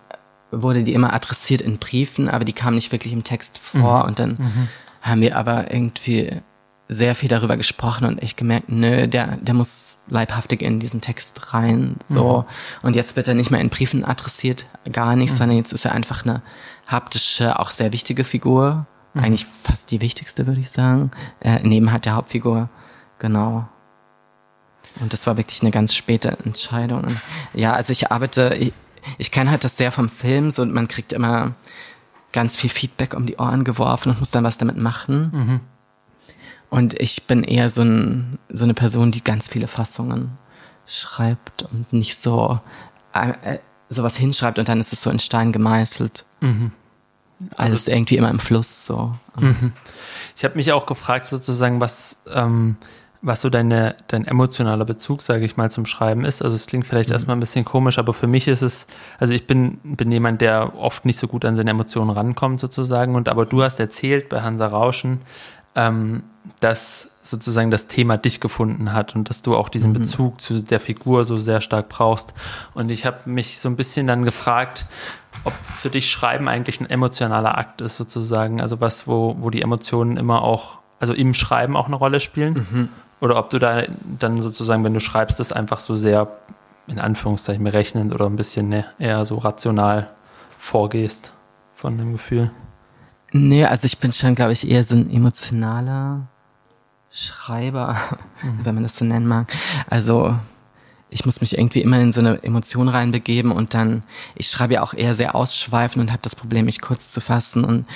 wurde die immer adressiert in Briefen, aber die kam nicht wirklich im Text vor mhm. und dann mhm. haben wir aber irgendwie sehr viel darüber gesprochen und ich gemerkt, nö, der, der muss leibhaftig in diesen Text rein, so. Mhm. Und jetzt wird er nicht mehr in Briefen adressiert, gar nicht, mhm. sondern jetzt ist er einfach eine haptische, auch sehr wichtige Figur. Mhm. Eigentlich fast die wichtigste, würde ich sagen. Äh, neben halt der Hauptfigur. Genau. Und das war wirklich eine ganz späte Entscheidung. Und ja, also ich arbeite, ich, ich kenne halt das sehr vom Film, so man kriegt immer ganz viel Feedback um die Ohren geworfen und muss dann was damit machen. Mhm. Und ich bin eher so, ein, so eine Person, die ganz viele Fassungen schreibt und nicht so äh, äh sowas hinschreibt und dann ist es so in Stein gemeißelt. Mhm. Alles also, irgendwie immer im Fluss so. Mhm. Ich habe mich auch gefragt sozusagen, was ähm, was so deine, dein emotionaler Bezug, sage ich mal, zum Schreiben ist. Also es klingt vielleicht mhm. erstmal ein bisschen komisch, aber für mich ist es, also ich bin, bin jemand, der oft nicht so gut an seine Emotionen rankommt sozusagen. Und aber du hast erzählt bei Hansa Rauschen, ähm, dass sozusagen das Thema dich gefunden hat und dass du auch diesen mhm. Bezug zu der Figur so sehr stark brauchst. Und ich habe mich so ein bisschen dann gefragt, ob für dich Schreiben eigentlich ein emotionaler Akt ist, sozusagen. Also was, wo, wo die Emotionen immer auch, also im Schreiben auch eine Rolle spielen. Mhm. Oder ob du da dann sozusagen, wenn du schreibst, das einfach so sehr, in Anführungszeichen, berechnend oder ein bisschen ne, eher so rational vorgehst von dem Gefühl. Nee, also ich bin schon, glaube ich, eher so ein emotionaler Schreiber, mhm. wenn man das so nennen mag. Also ich muss mich irgendwie immer in so eine Emotion reinbegeben und dann, ich schreibe ja auch eher sehr ausschweifend und habe das Problem, mich kurz zu fassen und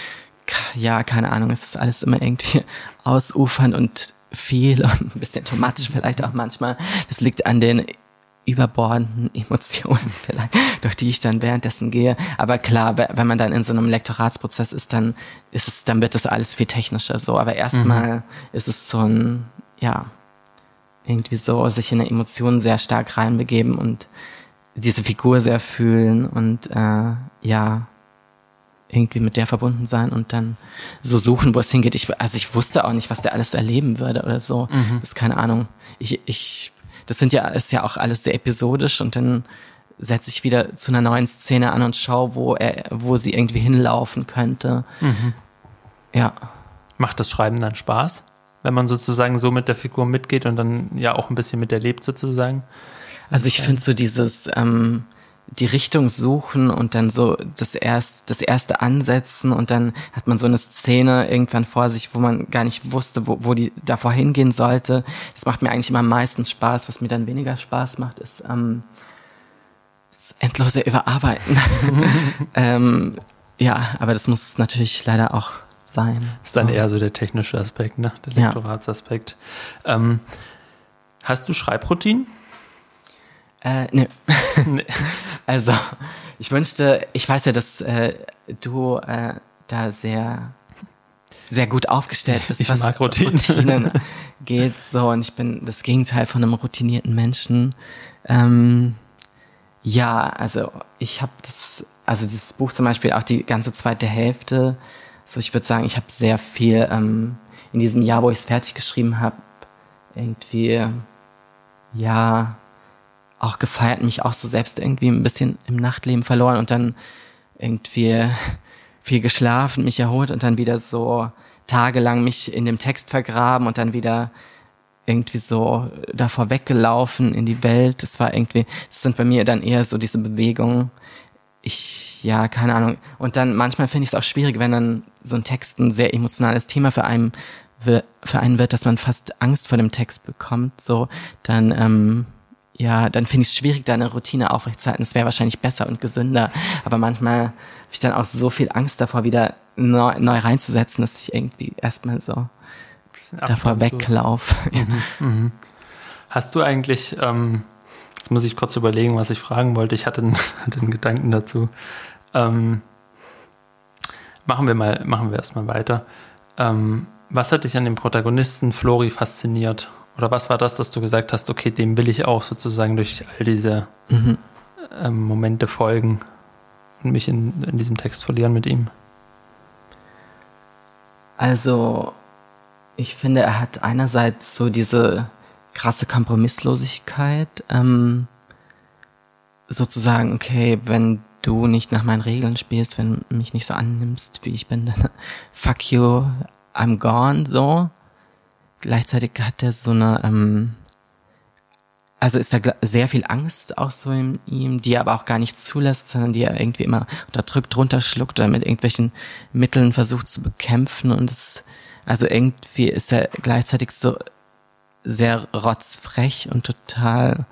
ja, keine Ahnung, es ist alles immer irgendwie ausufernd und viel und ein bisschen automatisch vielleicht auch manchmal. Das liegt an den überbordenden Emotionen vielleicht, durch die ich dann währenddessen gehe. Aber klar, wenn man dann in so einem Lektoratsprozess ist, dann ist es, dann wird das alles viel technischer so. Aber erstmal mhm. ist es so ein, ja, irgendwie so sich in eine Emotion sehr stark reinbegeben und diese Figur sehr fühlen und äh, ja, irgendwie mit der verbunden sein und dann so suchen, wo es hingeht. Ich, also ich wusste auch nicht, was der alles erleben würde oder so. Mhm. Das ist keine Ahnung. Ich, ich, das sind ja, ist ja auch alles sehr episodisch und dann setze ich wieder zu einer neuen Szene an und schaue, wo er, wo sie irgendwie hinlaufen könnte. Mhm. Ja. Macht das Schreiben dann Spaß? Wenn man sozusagen so mit der Figur mitgeht und dann ja auch ein bisschen mit erlebt sozusagen? Also ich finde so dieses, ähm, die Richtung suchen und dann so das erst das erste ansetzen und dann hat man so eine Szene irgendwann vor sich, wo man gar nicht wusste, wo, wo die davor hingehen sollte. Das macht mir eigentlich immer am meisten Spaß. Was mir dann weniger Spaß macht, ist ähm, das endlose Überarbeiten. ähm, ja, aber das muss natürlich leider auch sein. Das ist dann eher so der technische Aspekt, ne? Der Lektoratsaspekt. Ja. Ähm, hast du Schreibroutinen? Äh, nö. nee. Also, ich wünschte, ich weiß ja, dass äh, du äh, da sehr, sehr gut aufgestellt bist, ich was mag Routinen. Routinen geht. So, und ich bin das Gegenteil von einem routinierten Menschen. Ähm, ja, also ich habe das, also dieses Buch zum Beispiel auch die ganze zweite Hälfte. So, ich würde sagen, ich habe sehr viel ähm, in diesem Jahr, wo ich es fertig geschrieben habe, irgendwie, ja, auch gefeiert, mich auch so selbst irgendwie ein bisschen im Nachtleben verloren und dann irgendwie viel geschlafen, mich erholt und dann wieder so tagelang mich in dem Text vergraben und dann wieder irgendwie so davor weggelaufen in die Welt. Das war irgendwie, das sind bei mir dann eher so diese Bewegungen. Ich, ja, keine Ahnung. Und dann manchmal finde ich es auch schwierig, wenn dann so ein Text ein sehr emotionales Thema für einen, für einen wird, dass man fast Angst vor dem Text bekommt. So, dann, ähm, ja, dann finde ich es schwierig, da eine Routine aufrechtzuerhalten. Es wäre wahrscheinlich besser und gesünder. Aber manchmal habe ich dann auch so viel Angst davor, wieder neu, neu reinzusetzen, dass ich irgendwie erstmal so davor weglaufe. Mhm, mhm. Hast du eigentlich, ähm, jetzt muss ich kurz überlegen, was ich fragen wollte. Ich hatte einen, hatte einen Gedanken dazu. Ähm, machen wir mal, machen wir erstmal weiter. Ähm, was hat dich an dem Protagonisten Flori fasziniert? Oder was war das, dass du gesagt hast, okay, dem will ich auch sozusagen durch all diese mhm. ähm, Momente folgen und mich in, in diesem Text verlieren mit ihm? Also, ich finde, er hat einerseits so diese krasse Kompromisslosigkeit, ähm, sozusagen, okay, wenn du nicht nach meinen Regeln spielst, wenn du mich nicht so annimmst, wie ich bin, dann fuck you, I'm gone, so gleichzeitig hat er so eine, ähm, also ist da sehr viel Angst auch so in ihm, die er aber auch gar nicht zulässt, sondern die er irgendwie immer unterdrückt, runterschluckt oder mit irgendwelchen Mitteln versucht zu bekämpfen und es, also irgendwie ist er gleichzeitig so sehr rotzfrech und total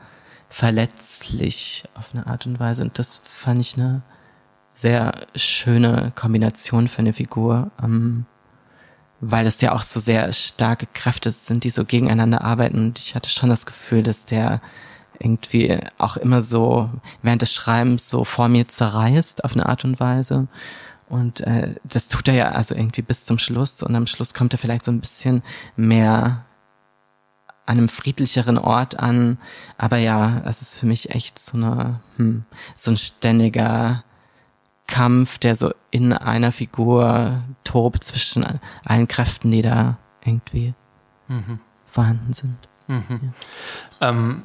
verletzlich auf eine Art und Weise und das fand ich eine sehr schöne Kombination für eine Figur. Ähm, weil es ja auch so sehr starke Kräfte sind, die so gegeneinander arbeiten. Und ich hatte schon das Gefühl, dass der irgendwie auch immer so während des Schreibens so vor mir zerreißt auf eine Art und Weise. Und äh, das tut er ja also irgendwie bis zum Schluss. Und am Schluss kommt er vielleicht so ein bisschen mehr an einem friedlicheren Ort an. Aber ja, es ist für mich echt so eine, hm, so ein ständiger Kampf, der so in einer Figur tobt zwischen allen Kräften, die da irgendwie mhm. vorhanden sind. Mhm. Ja. Ähm,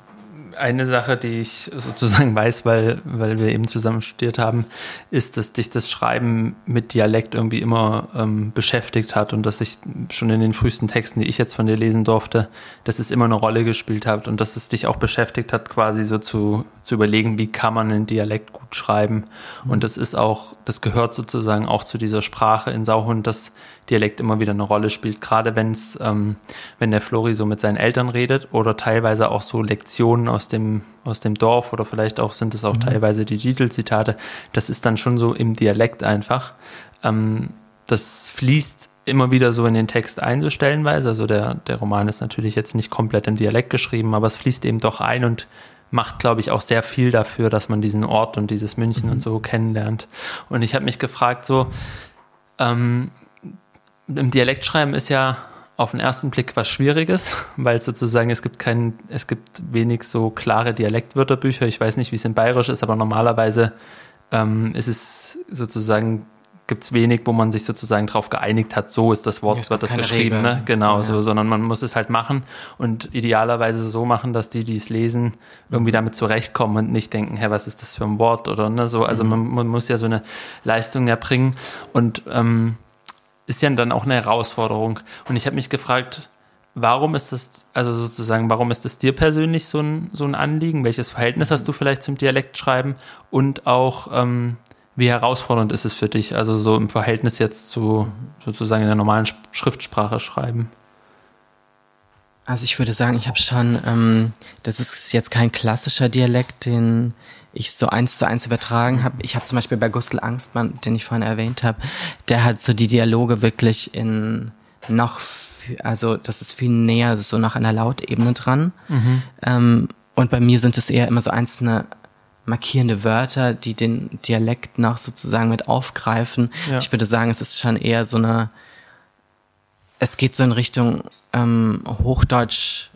eine Sache, die ich sozusagen weiß, weil, weil wir eben zusammen studiert haben, ist, dass dich das Schreiben mit Dialekt irgendwie immer ähm, beschäftigt hat und dass ich schon in den frühesten Texten, die ich jetzt von dir lesen durfte, dass es immer eine Rolle gespielt hat und dass es dich auch beschäftigt hat, quasi so zu, zu überlegen, wie kann man einen Dialekt gut schreiben. Mhm. Und das ist auch, das gehört sozusagen auch zu dieser Sprache in Sauhund, dass Dialekt immer wieder eine Rolle spielt, gerade wenn es, ähm, wenn der Flori so mit seinen Eltern redet oder teilweise auch so Lektionen aus dem, aus dem Dorf oder vielleicht auch sind es auch mhm. teilweise die Titelzitate, das ist dann schon so im Dialekt einfach. Ähm, das fließt immer wieder so in den Text ein, so stellenweise. Also der, der Roman ist natürlich jetzt nicht komplett im Dialekt geschrieben, aber es fließt eben doch ein und macht, glaube ich, auch sehr viel dafür, dass man diesen Ort und dieses München mhm. und so kennenlernt. Und ich habe mich gefragt, so, ähm, im Dialektschreiben ist ja auf den ersten Blick was Schwieriges, weil sozusagen es gibt kein, es gibt wenig so klare Dialektwörterbücher. Ich weiß nicht, wie es in Bayerisch ist, aber normalerweise ähm, ist es sozusagen gibt es wenig, wo man sich sozusagen darauf geeinigt hat, so ist das Wort, es wird das geschrieben, ne? genau so, ja. sondern man muss es halt machen und idealerweise so machen, dass die, die es lesen, irgendwie mhm. damit zurechtkommen und nicht denken, hä, was ist das für ein Wort oder ne, so, also mhm. man, man, muss ja so eine Leistung erbringen und ähm, ist ja dann auch eine Herausforderung und ich habe mich gefragt, warum ist das, also sozusagen, warum ist das dir persönlich so ein, so ein Anliegen? Welches Verhältnis hast du vielleicht zum Dialektschreiben und auch, ähm, wie herausfordernd ist es für dich, also so im Verhältnis jetzt zu sozusagen in der normalen Schriftsprache schreiben? Also ich würde sagen, ich habe schon, ähm, das ist jetzt kein klassischer Dialekt, den ich so eins zu eins übertragen habe. Ich habe zum Beispiel bei Gustl Angstmann, den ich vorhin erwähnt habe, der hat so die Dialoge wirklich in noch, also das ist viel näher, so nach einer Lautebene dran. Mhm. Ähm, und bei mir sind es eher immer so einzelne markierende Wörter, die den Dialekt noch sozusagen mit aufgreifen. Ja. Ich würde sagen, es ist schon eher so eine, es geht so in Richtung ähm, Hochdeutsch,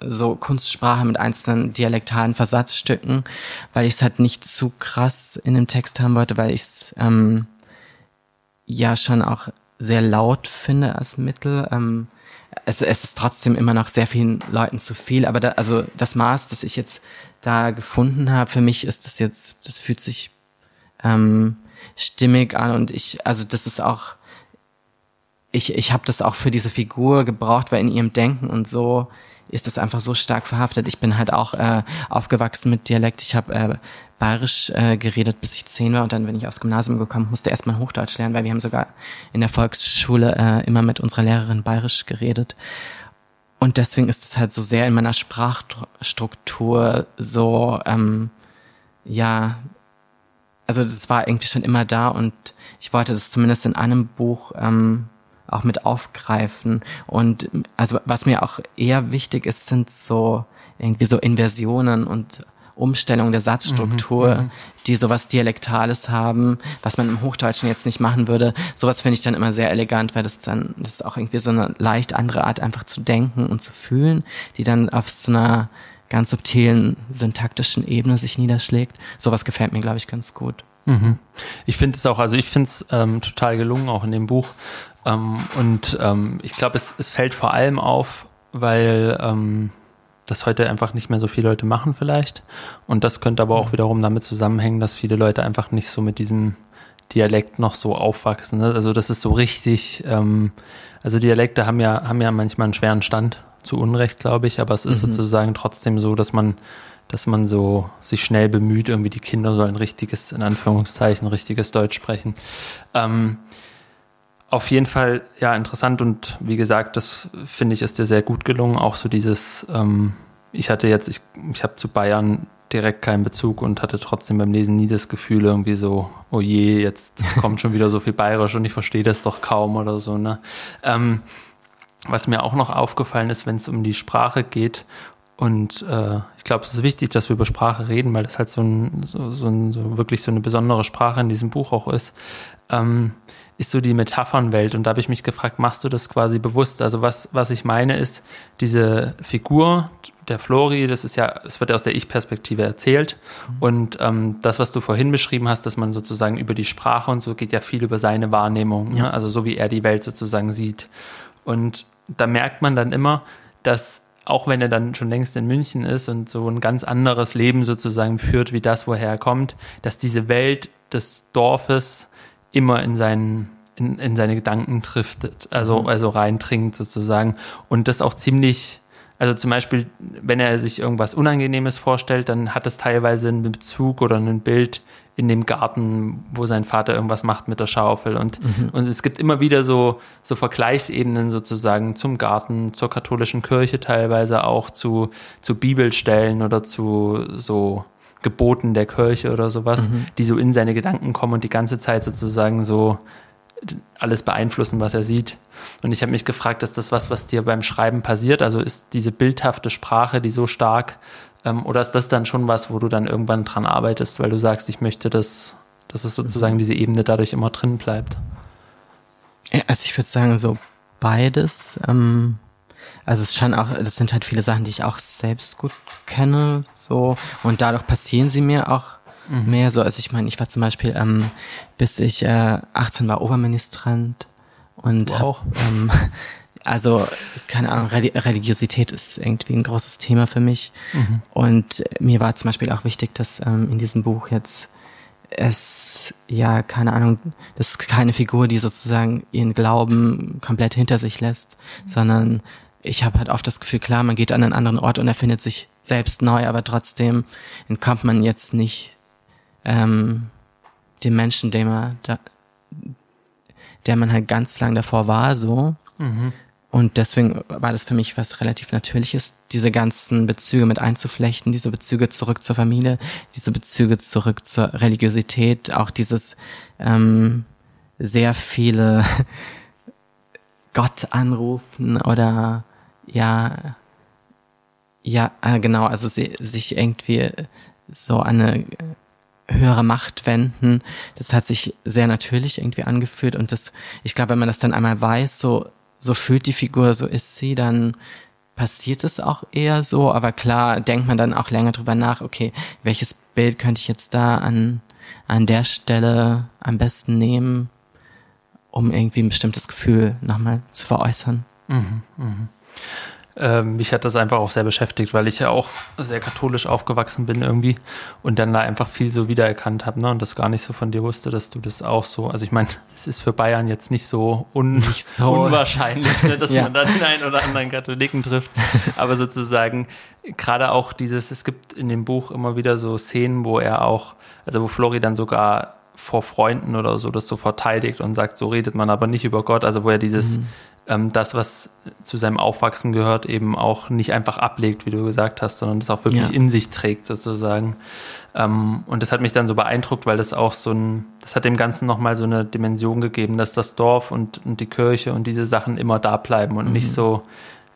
so Kunstsprache mit einzelnen dialektalen Versatzstücken, weil ich es halt nicht zu krass in dem Text haben wollte, weil ich es ähm, ja schon auch sehr laut finde als Mittel. Ähm, es, es ist trotzdem immer noch sehr vielen Leuten zu viel, aber da, also das Maß, das ich jetzt da gefunden habe, für mich ist das jetzt, das fühlt sich ähm, stimmig an und ich, also das ist auch, ich, ich habe das auch für diese Figur gebraucht, weil in ihrem Denken und so ist das einfach so stark verhaftet. Ich bin halt auch äh, aufgewachsen mit Dialekt. Ich habe äh, Bayerisch äh, geredet, bis ich zehn war und dann, wenn ich aufs Gymnasium gekommen, musste erstmal Hochdeutsch lernen, weil wir haben sogar in der Volksschule äh, immer mit unserer Lehrerin Bayerisch geredet. Und deswegen ist es halt so sehr in meiner Sprachstruktur so, ähm, ja, also das war irgendwie schon immer da und ich wollte das zumindest in einem Buch ähm, auch mit aufgreifen. Und also was mir auch eher wichtig ist, sind so irgendwie so Inversionen und Umstellung der Satzstruktur, mhm, mhm, die sowas Dialektales haben, was man im Hochdeutschen jetzt nicht machen würde. Sowas finde ich dann immer sehr elegant, weil das dann, das ist auch irgendwie so eine leicht andere Art, einfach zu denken und zu fühlen, die dann auf so einer ganz subtilen syntaktischen Ebene sich niederschlägt. Sowas gefällt mir, glaube ich, ganz gut. Mhm. Ich finde es auch, also ich finde es ähm, total gelungen, auch in dem Buch. Ähm, und ähm, ich glaube, es, es fällt vor allem auf, weil ähm, das heute einfach nicht mehr so viele Leute machen vielleicht. Und das könnte aber auch mhm. wiederum damit zusammenhängen, dass viele Leute einfach nicht so mit diesem Dialekt noch so aufwachsen. Ne? Also das ist so richtig, ähm, also Dialekte haben ja, haben ja manchmal einen schweren Stand, zu Unrecht, glaube ich, aber es ist mhm. sozusagen trotzdem so, dass man, dass man so sich schnell bemüht, irgendwie die Kinder sollen richtiges, in Anführungszeichen, richtiges Deutsch sprechen. Ähm, auf jeden Fall, ja, interessant und wie gesagt, das finde ich ist dir sehr gut gelungen. Auch so dieses, ähm, ich hatte jetzt, ich, ich habe zu Bayern direkt keinen Bezug und hatte trotzdem beim Lesen nie das Gefühl irgendwie so, oh je, jetzt kommt schon wieder so viel Bayerisch und ich verstehe das doch kaum oder so, ne. Ähm, was mir auch noch aufgefallen ist, wenn es um die Sprache geht und äh, ich glaube, es ist wichtig, dass wir über Sprache reden, weil das halt so, ein, so, so, ein, so wirklich so eine besondere Sprache in diesem Buch auch ist. Ähm, ist so die Metaphernwelt. Und da habe ich mich gefragt, machst du das quasi bewusst? Also was, was ich meine ist, diese Figur der Flori, das ist ja, es wird ja aus der Ich-Perspektive erzählt. Mhm. Und ähm, das, was du vorhin beschrieben hast, dass man sozusagen über die Sprache und so geht ja viel über seine Wahrnehmung. Ja. Ne? Also so wie er die Welt sozusagen sieht. Und da merkt man dann immer, dass auch wenn er dann schon längst in München ist und so ein ganz anderes Leben sozusagen führt wie das, woher er kommt, dass diese Welt des Dorfes immer in seinen in, in seine Gedanken trifft, also, mhm. also reintrinkt sozusagen. Und das auch ziemlich, also zum Beispiel, wenn er sich irgendwas Unangenehmes vorstellt, dann hat es teilweise einen Bezug oder ein Bild in dem Garten, wo sein Vater irgendwas macht mit der Schaufel. Und, mhm. und es gibt immer wieder so, so Vergleichsebenen sozusagen zum Garten, zur katholischen Kirche teilweise auch, zu, zu Bibelstellen oder zu so Geboten der Kirche oder sowas, mhm. die so in seine Gedanken kommen und die ganze Zeit sozusagen so alles beeinflussen, was er sieht. Und ich habe mich gefragt, ist das was, was dir beim Schreiben passiert? Also ist diese bildhafte Sprache, die so stark, ähm, oder ist das dann schon was, wo du dann irgendwann dran arbeitest, weil du sagst, ich möchte, dass, dass es sozusagen mhm. diese Ebene dadurch immer drin bleibt? Also ich würde sagen, so beides. Ähm, also es scheint auch, das sind halt viele Sachen, die ich auch selbst gut kenne, so und dadurch passieren sie mir auch mhm. mehr so. Also ich meine, ich war zum Beispiel, ähm, bis ich äh, 18 war, Oberministrant und wow. hab, ähm, also keine Ahnung, Religiosität ist irgendwie ein großes Thema für mich mhm. und mir war zum Beispiel auch wichtig, dass ähm, in diesem Buch jetzt es ja, keine Ahnung, das ist keine Figur, die sozusagen ihren Glauben komplett hinter sich lässt, sondern ich habe halt oft das Gefühl, klar, man geht an einen anderen Ort und erfindet sich selbst neu, aber trotzdem entkommt man jetzt nicht ähm, dem Menschen, dem er da, der man halt ganz lang davor war, so. Mhm. Und deswegen war das für mich was relativ Natürliches, diese ganzen Bezüge mit einzuflechten, diese Bezüge zurück zur Familie, diese Bezüge zurück zur Religiosität, auch dieses ähm, sehr viele Gott anrufen oder ja, ja, äh, genau, also sie, sich irgendwie so eine höhere Macht wenden. Das hat sich sehr natürlich irgendwie angefühlt und das, ich glaube, wenn man das dann einmal weiß, so so fühlt die Figur, so ist sie, dann passiert es auch eher so. Aber klar denkt man dann auch länger drüber nach, okay, welches Bild könnte ich jetzt da an, an der Stelle am besten nehmen, um irgendwie ein bestimmtes Gefühl nochmal zu veräußern. Mhm, mh. Ähm, mich hat das einfach auch sehr beschäftigt, weil ich ja auch sehr katholisch aufgewachsen bin irgendwie und dann da einfach viel so wiedererkannt habe ne? und das gar nicht so von dir wusste, dass du das auch so, also ich meine, es ist für Bayern jetzt nicht so, un nicht so. unwahrscheinlich, ne? dass ja. man dann den einen oder anderen Katholiken trifft, aber sozusagen gerade auch dieses, es gibt in dem Buch immer wieder so Szenen, wo er auch, also wo Flori dann sogar vor Freunden oder so das so verteidigt und sagt, so redet man aber nicht über Gott, also wo er dieses mhm ähm, das, was zu seinem Aufwachsen gehört, eben auch nicht einfach ablegt, wie du gesagt hast, sondern das auch wirklich ja. in sich trägt sozusagen. Ähm, und das hat mich dann so beeindruckt, weil das auch so ein, das hat dem Ganzen nochmal so eine Dimension gegeben, dass das Dorf und, und die Kirche und diese Sachen immer da bleiben und mhm. nicht so,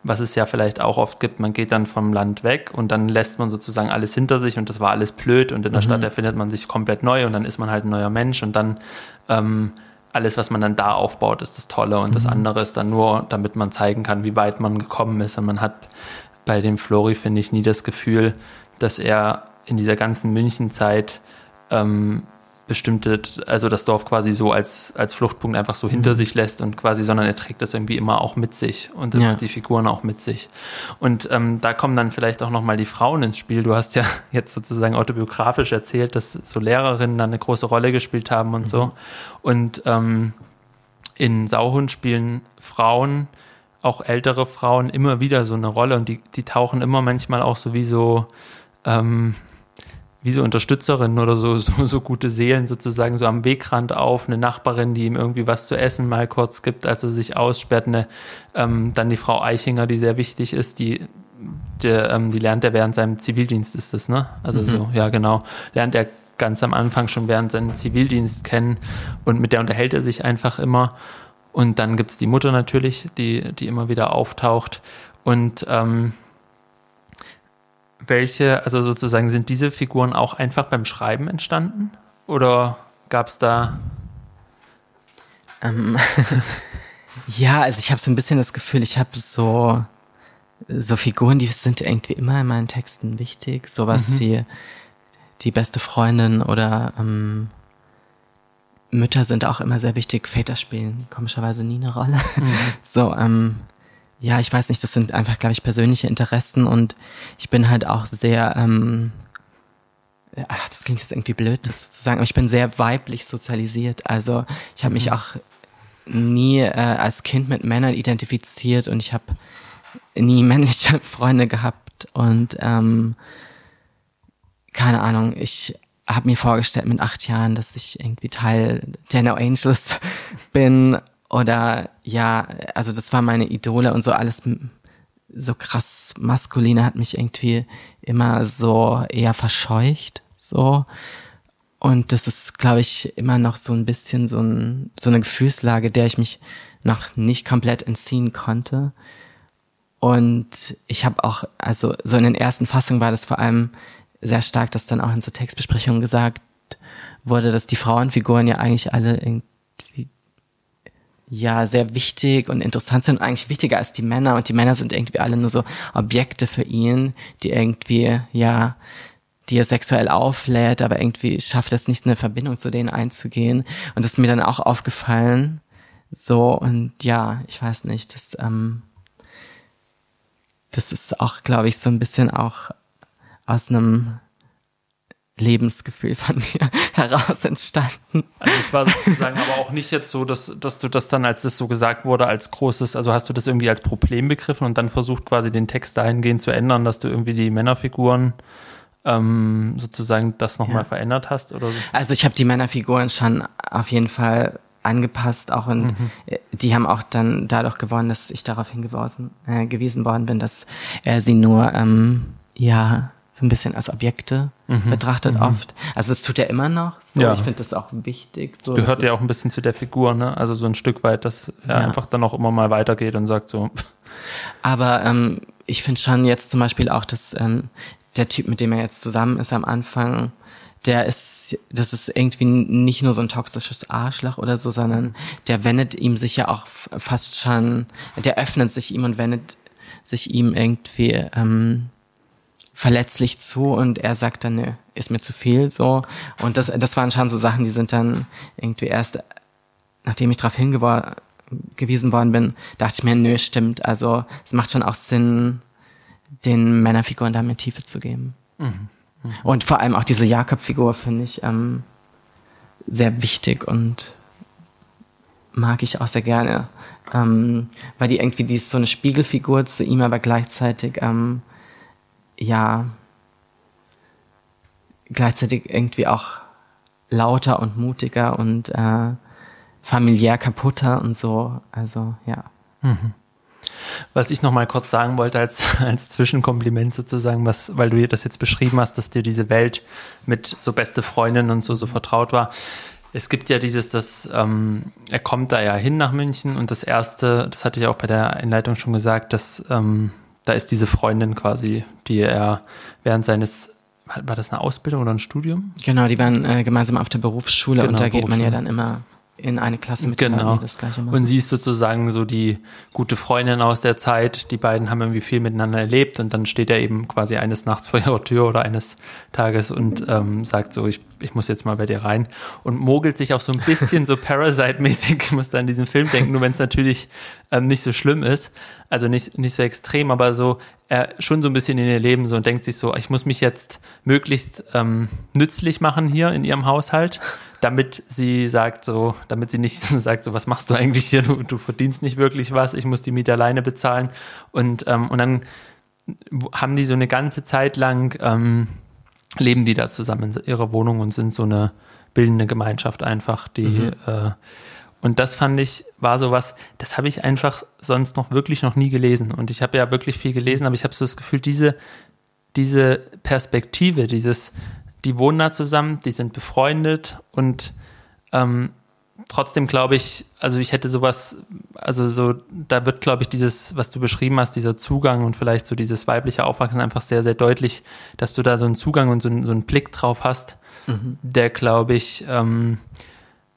was es ja vielleicht auch oft gibt, man geht dann vom Land weg und dann lässt man sozusagen alles hinter sich und das war alles blöd und in der mhm. Stadt erfindet man sich komplett neu und dann ist man halt ein neuer Mensch und dann ähm, alles, was man dann da aufbaut, ist das Tolle und mhm. das andere ist dann nur, damit man zeigen kann, wie weit man gekommen ist. Und man hat bei dem Flori, finde ich, nie das Gefühl, dass er in dieser ganzen Münchenzeit ähm, bestimmte, also das Dorf quasi so als, als Fluchtpunkt einfach so hinter mhm. sich lässt und quasi, sondern er trägt das irgendwie immer auch mit sich und ja. die Figuren auch mit sich. Und ähm, da kommen dann vielleicht auch nochmal die Frauen ins Spiel. Du hast ja jetzt sozusagen autobiografisch erzählt, dass so Lehrerinnen dann eine große Rolle gespielt haben und mhm. so. Und ähm, in Sauhund spielen Frauen, auch ältere Frauen, immer wieder so eine Rolle und die, die tauchen immer manchmal auch so wie so, ähm, wie so Unterstützerinnen oder so, so, so gute Seelen sozusagen so am Wegrand auf, eine Nachbarin, die ihm irgendwie was zu essen mal kurz gibt, als er sich aussperrt, eine, ähm, dann die Frau Eichinger, die sehr wichtig ist, die, der, ähm, die lernt er während seinem Zivildienst, ist das, ne? Also mhm. so, ja genau, lernt er ganz am Anfang schon während seinem Zivildienst kennen und mit der unterhält er sich einfach immer. Und dann gibt's die Mutter natürlich, die, die immer wieder auftaucht. Und ähm, welche, also sozusagen, sind diese Figuren auch einfach beim Schreiben entstanden? Oder gab es da. Ähm, ja, also ich habe so ein bisschen das Gefühl, ich habe so, so Figuren, die sind irgendwie immer in meinen Texten wichtig. Sowas mhm. wie die beste Freundin oder ähm, Mütter sind auch immer sehr wichtig. Väter spielen komischerweise nie eine Rolle. Mhm. So, ähm, ja, ich weiß nicht, das sind einfach, glaube ich, persönliche Interessen und ich bin halt auch sehr, ähm, ach, das klingt jetzt irgendwie blöd, das zu sagen, aber ich bin sehr weiblich sozialisiert. Also ich habe mich mhm. auch nie äh, als Kind mit Männern identifiziert und ich habe nie männliche Freunde gehabt und ähm, keine Ahnung, ich habe mir vorgestellt mit acht Jahren, dass ich irgendwie Teil der No Angels bin oder ja, also das war meine Idole und so alles so krass maskuline hat mich irgendwie immer so eher verscheucht, so. Und das ist, glaube ich, immer noch so ein bisschen so, ein, so eine Gefühlslage, der ich mich noch nicht komplett entziehen konnte. Und ich habe auch, also so in den ersten Fassungen war das vor allem sehr stark, dass dann auch in so Textbesprechungen gesagt wurde, dass die Frauenfiguren ja eigentlich alle irgendwie ja sehr wichtig und interessant sind, eigentlich wichtiger als die Männer und die Männer sind irgendwie alle nur so Objekte für ihn, die irgendwie ja die er sexuell auflädt, aber irgendwie schafft es nicht, eine Verbindung zu denen einzugehen. Und das ist mir dann auch aufgefallen. So, und ja, ich weiß nicht, das, ähm, das ist auch, glaube ich, so ein bisschen auch aus einem Lebensgefühl von mir heraus entstanden. Also es war sozusagen aber auch nicht jetzt so, dass, dass du das dann, als das so gesagt wurde, als großes, also hast du das irgendwie als Problem begriffen und dann versucht quasi den Text dahingehend zu ändern, dass du irgendwie die Männerfiguren ähm, sozusagen das nochmal ja. verändert hast oder so? Also ich habe die Männerfiguren schon auf jeden Fall angepasst, auch und mhm. Äh, die haben auch dann dadurch gewonnen, dass ich darauf hingewiesen äh, gewiesen worden bin, dass er sie nur ähm, ja so ein bisschen als Objekte mhm. betrachtet mhm. oft. Also das tut er immer noch. So. Ja. Ich finde das auch wichtig. So, Gehört ja auch ein bisschen zu der Figur, ne? Also so ein Stück weit, dass er ja. einfach dann auch immer mal weitergeht und sagt so. Aber ähm, ich finde schon jetzt zum Beispiel auch, dass ähm, der Typ, mit dem er jetzt zusammen ist am Anfang, der ist, das ist irgendwie nicht nur so ein toxisches Arschloch oder so, sondern der wendet ihm sich ja auch fast schon, der öffnet sich ihm und wendet sich ihm irgendwie ähm, verletzlich zu und er sagt dann, ne, ist mir zu viel so. Und das, das waren schon so Sachen, die sind dann irgendwie erst, nachdem ich darauf hingewiesen worden bin, dachte ich mir, nö, stimmt. Also es macht schon auch Sinn, den Männerfiguren da mehr Tiefe zu geben. Mhm. Mhm. Und vor allem auch diese Jakob-Figur finde ich ähm, sehr wichtig und mag ich auch sehr gerne, ähm, weil die irgendwie, die ist so eine Spiegelfigur zu ihm, aber gleichzeitig, ähm, ja, gleichzeitig irgendwie auch lauter und mutiger und äh, familiär kaputter und so, also ja. Mhm. Was ich noch mal kurz sagen wollte als, als Zwischenkompliment sozusagen, was, weil du das jetzt beschrieben hast, dass dir diese Welt mit so beste Freundinnen und so so vertraut war. Es gibt ja dieses, dass ähm, er kommt da ja hin nach München und das erste, das hatte ich auch bei der Einleitung schon gesagt, dass ähm, da ist diese Freundin quasi, die er während seines war das eine Ausbildung oder ein Studium? Genau, die waren äh, gemeinsam auf der Berufsschule genau, und da geht man ja dann immer in eine Klasse mit genau. das gleiche machen. Und sie ist sozusagen so die gute Freundin aus der Zeit. Die beiden haben irgendwie viel miteinander erlebt und dann steht er eben quasi eines Nachts vor ihrer Tür oder eines Tages und ähm, sagt so, ich, ich muss jetzt mal bei dir rein und mogelt sich auch so ein bisschen so Parasite-mäßig, ich muss da an diesen Film denken, nur wenn es natürlich ähm, nicht so schlimm ist, also nicht, nicht so extrem, aber so er schon so ein bisschen in ihr Leben so und denkt sich so, ich muss mich jetzt möglichst ähm, nützlich machen hier in ihrem Haushalt damit sie sagt so, damit sie nicht sagt so, was machst du eigentlich hier, du, du verdienst nicht wirklich was, ich muss die Miete alleine bezahlen und, ähm, und dann haben die so eine ganze Zeit lang, ähm, leben die da zusammen in ihrer Wohnung und sind so eine bildende Gemeinschaft einfach, die mhm. äh, und das fand ich, war sowas, das habe ich einfach sonst noch wirklich noch nie gelesen. Und ich habe ja wirklich viel gelesen, aber ich habe so das Gefühl, diese, diese Perspektive, dieses, die wohnen da zusammen, die sind befreundet und ähm, trotzdem glaube ich, also ich hätte sowas, also so, da wird, glaube ich, dieses, was du beschrieben hast, dieser Zugang und vielleicht so dieses weibliche Aufwachsen einfach sehr, sehr deutlich, dass du da so einen Zugang und so, so einen Blick drauf hast, mhm. der, glaube ich, ähm,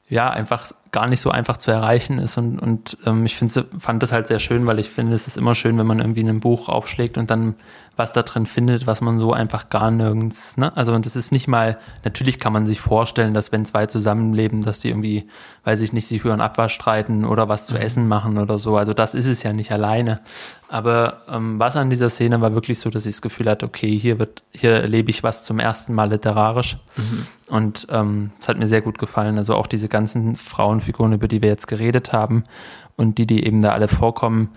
ja, einfach gar nicht so einfach zu erreichen ist. Und, und ähm, ich fand das halt sehr schön, weil ich finde, es ist immer schön, wenn man irgendwie ein Buch aufschlägt und dann was da drin findet, was man so einfach gar nirgends, ne? Also und das ist nicht mal, natürlich kann man sich vorstellen, dass wenn zwei zusammenleben, dass die irgendwie, weiß ich nicht, sich über einen Abwasch streiten oder was zu mhm. essen machen oder so. Also das ist es ja nicht alleine. Aber ähm, was an dieser Szene war wirklich so, dass ich das Gefühl hatte, okay, hier wird, hier erlebe ich was zum ersten Mal literarisch. Mhm. Und ähm, es hat mir sehr gut gefallen. Also auch diese ganzen Frauenfiguren, über die wir jetzt geredet haben und die, die eben da alle vorkommen,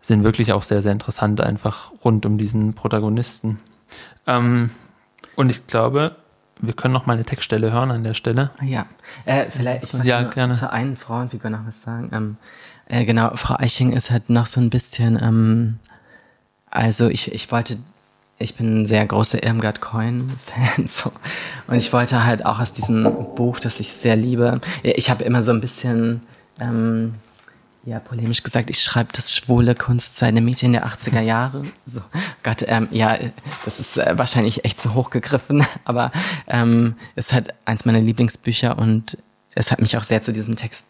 sind wirklich auch sehr, sehr interessant, einfach rund um diesen Protagonisten. Ähm, und ich glaube, wir können noch mal eine Textstelle hören an der Stelle. Ja, äh, vielleicht ich ja, gerne. zu einen Frauenfigur noch was sagen. Ähm, äh, genau, Frau Eiching ist halt noch so ein bisschen, ähm, also ich, ich wollte, ich bin ein sehr großer Irmgard Coin-Fan so, und ich wollte halt auch aus diesem Buch, das ich sehr liebe, ich habe immer so ein bisschen ähm, ja, polemisch gesagt, ich schreibe das schwule Kunst seine Mädchen der 80er Jahre. So, Gott, ähm, ja, das ist äh, wahrscheinlich echt zu hoch gegriffen, aber ähm, es hat eins meiner Lieblingsbücher und es hat mich auch sehr zu diesem Text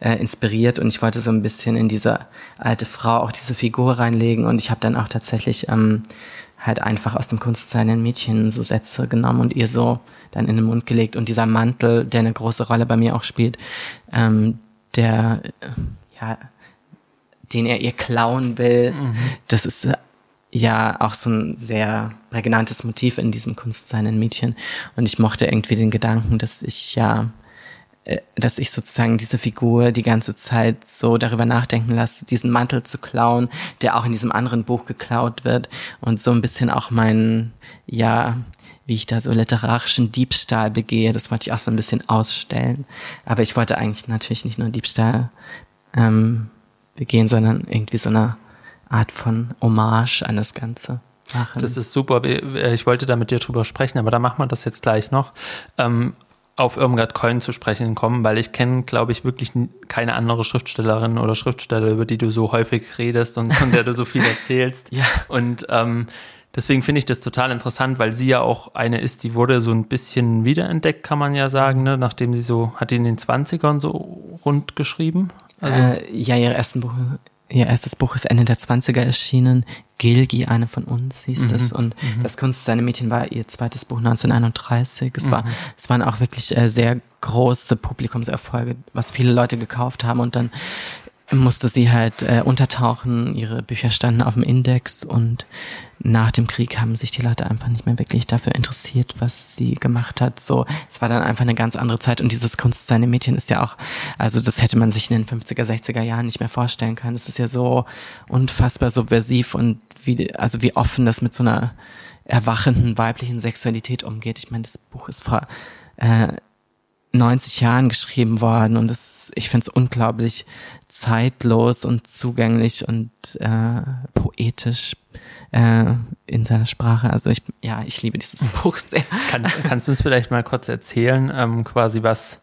äh, inspiriert und ich wollte so ein bisschen in diese alte Frau auch diese Figur reinlegen und ich habe dann auch tatsächlich ähm, halt einfach aus dem Kunstsein Mädchen so Sätze genommen und ihr so dann in den Mund gelegt und dieser Mantel, der eine große Rolle bei mir auch spielt, ähm, der äh, ja den er ihr klauen will, mhm. das ist äh, ja auch so ein sehr prägnantes Motiv in diesem Kunstsein in Mädchen. Und ich mochte irgendwie den Gedanken, dass ich ja, dass ich sozusagen diese Figur die ganze Zeit so darüber nachdenken lasse, diesen Mantel zu klauen, der auch in diesem anderen Buch geklaut wird und so ein bisschen auch mein, ja, wie ich da so literarischen Diebstahl begehe, das wollte ich auch so ein bisschen ausstellen. Aber ich wollte eigentlich natürlich nicht nur Diebstahl ähm, begehen, sondern irgendwie so eine Art von Hommage an das Ganze. Machen. Das ist super. Äh, ich wollte da mit dir drüber sprechen, aber da machen wir das jetzt gleich noch. Ähm, auf Irmgard Coin zu sprechen kommen, weil ich kenne, glaube ich, wirklich keine andere Schriftstellerin oder Schriftsteller, über die du so häufig redest und von der du so viel erzählst. ja. Und ähm, deswegen finde ich das total interessant, weil sie ja auch eine ist, die wurde so ein bisschen wiederentdeckt, kann man ja sagen, ne? nachdem sie so, hat die in den 20ern so rund geschrieben? Also, äh, ja, ihre ersten Buch, ihr erstes Buch ist Ende der 20er erschienen. Gilgi, eine von uns, hieß mhm, es. Und mhm. das Kunst seine Mädchen war ihr zweites Buch 1931. Es, mhm. war, es waren auch wirklich äh, sehr große Publikumserfolge, was viele Leute gekauft haben. Und dann musste sie halt äh, untertauchen. Ihre Bücher standen auf dem Index und nach dem Krieg haben sich die Leute einfach nicht mehr wirklich dafür interessiert, was sie gemacht hat. So, es war dann einfach eine ganz andere Zeit und dieses Kunst seine Mädchen ist ja auch, also das hätte man sich in den 50er, 60er Jahren nicht mehr vorstellen können. Das ist ja so unfassbar subversiv und wie, also wie offen das mit so einer erwachenden weiblichen Sexualität umgeht. Ich meine, das Buch ist vor äh, 90 Jahren geschrieben worden und das, ich finde es unglaublich zeitlos und zugänglich und äh, poetisch äh, in seiner Sprache. Also ich, ja, ich liebe dieses Buch sehr. Kann, kannst du uns vielleicht mal kurz erzählen, ähm, quasi was,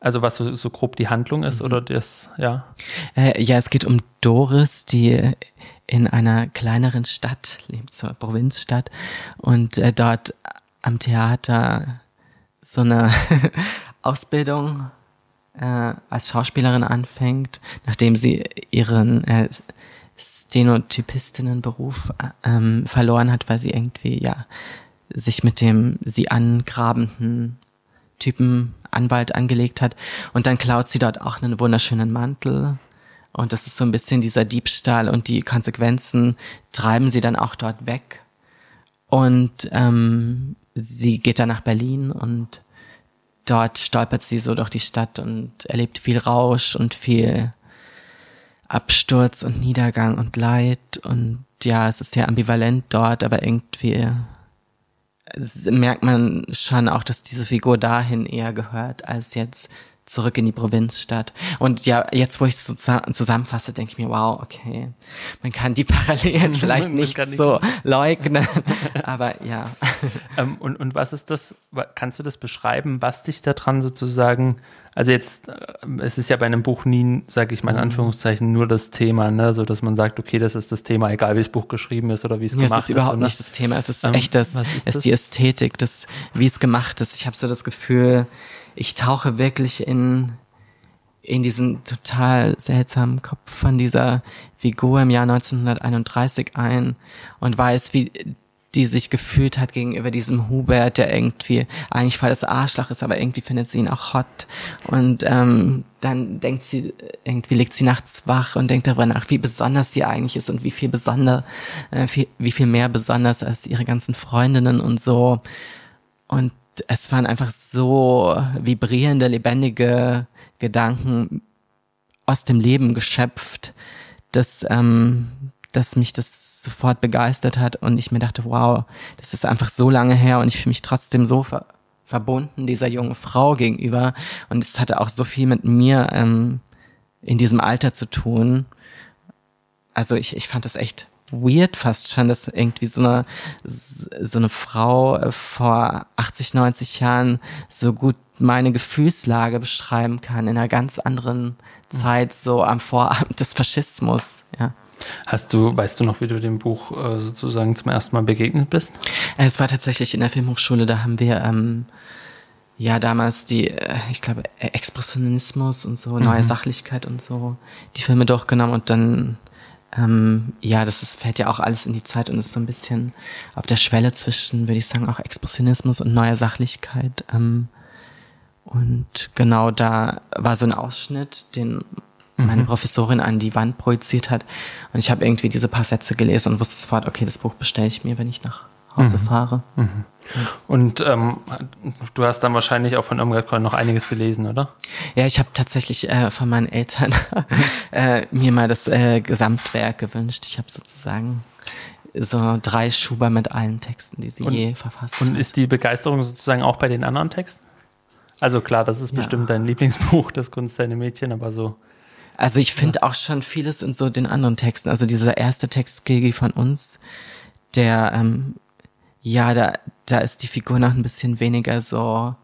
also was so, so grob die Handlung ist oder das, ja? Äh, ja, es geht um Doris, die in einer kleineren Stadt lebt, einer Provinzstadt und äh, dort am Theater so eine Ausbildung äh, als Schauspielerin anfängt, nachdem sie ihren äh, Stenotypistinnenberuf äh, ähm, verloren hat, weil sie irgendwie ja sich mit dem sie angrabenden Typen Anwalt angelegt hat. Und dann klaut sie dort auch einen wunderschönen Mantel. Und das ist so ein bisschen dieser Diebstahl und die Konsequenzen treiben sie dann auch dort weg. Und ähm, sie geht dann nach Berlin und dort stolpert sie so durch die Stadt und erlebt viel Rausch und viel Absturz und Niedergang und Leid. Und ja, es ist sehr ambivalent dort, aber irgendwie merkt man schon auch, dass diese Figur dahin eher gehört als jetzt zurück in die Provinzstadt. Und ja, jetzt, wo ich es so zusammenfasse, denke ich mir, wow, okay, man kann die Parallelen vielleicht nicht, nicht so leugnen, aber ja. Ähm, und, und was ist das, kannst du das beschreiben, was dich daran sozusagen, also jetzt, äh, es ist ja bei einem Buch nie, sage ich mal in mhm. Anführungszeichen, nur das Thema, ne, so dass man sagt, okay, das ist das Thema, egal wie das Buch geschrieben ist oder wie es ja, gemacht ist. Es ist überhaupt ne? nicht das Thema, es ist ähm, echt das, es ist das? die Ästhetik, das, wie es gemacht ist. Ich habe so das Gefühl, ich tauche wirklich in, in diesen total seltsamen Kopf von dieser Figur im Jahr 1931 ein und weiß, wie die sich gefühlt hat gegenüber diesem Hubert, der irgendwie eigentlich voll das Arschloch ist, aber irgendwie findet sie ihn auch hot. Und ähm, dann denkt sie, irgendwie liegt sie nachts wach und denkt darüber nach, wie besonders sie eigentlich ist und wie viel besonder, äh, viel, wie viel mehr besonders als ihre ganzen Freundinnen und so. Und es waren einfach so vibrierende, lebendige Gedanken aus dem Leben geschöpft, dass, ähm, dass mich das sofort begeistert hat und ich mir dachte, wow, das ist einfach so lange her und ich fühle mich trotzdem so ver verbunden dieser jungen Frau gegenüber und es hatte auch so viel mit mir ähm, in diesem Alter zu tun. Also ich, ich fand das echt weird fast schon, dass irgendwie so eine, so eine Frau vor 80, 90 Jahren so gut meine Gefühlslage beschreiben kann in einer ganz anderen mhm. Zeit, so am Vorabend des Faschismus, ja. Hast du, weißt du noch, wie du dem Buch äh, sozusagen zum ersten Mal begegnet bist? Es war tatsächlich in der Filmhochschule, da haben wir ähm, ja, damals die, äh, ich glaube, Expressionismus und so, neue mhm. Sachlichkeit und so, die Filme durchgenommen und dann, ähm, ja, das ist, fällt ja auch alles in die Zeit und ist so ein bisschen auf der Schwelle zwischen, würde ich sagen, auch Expressionismus und neuer Sachlichkeit. Ähm, und genau da war so ein Ausschnitt, den meine mhm. Professorin an die Wand projiziert hat. Und ich habe irgendwie diese paar Sätze gelesen und wusste sofort, okay, das Buch bestelle ich mir, wenn ich nach Hause mhm. fahre. Mhm. Und ähm, du hast dann wahrscheinlich auch von Irmgard Keul noch einiges gelesen, oder? Ja, ich habe tatsächlich äh, von meinen Eltern äh, mir mal das äh, Gesamtwerk gewünscht. Ich habe sozusagen so drei Schuber mit allen Texten, die sie und, je verfasst Und hat. ist die Begeisterung sozusagen auch bei den anderen Texten? Also klar, das ist ja. bestimmt dein Lieblingsbuch, das Kunst deine Mädchen, aber so. Also ich finde auch schon vieles in so den anderen Texten. Also dieser erste Text, Gigi von uns, der, ähm, ja, da, da ist die Figur noch ein bisschen weniger so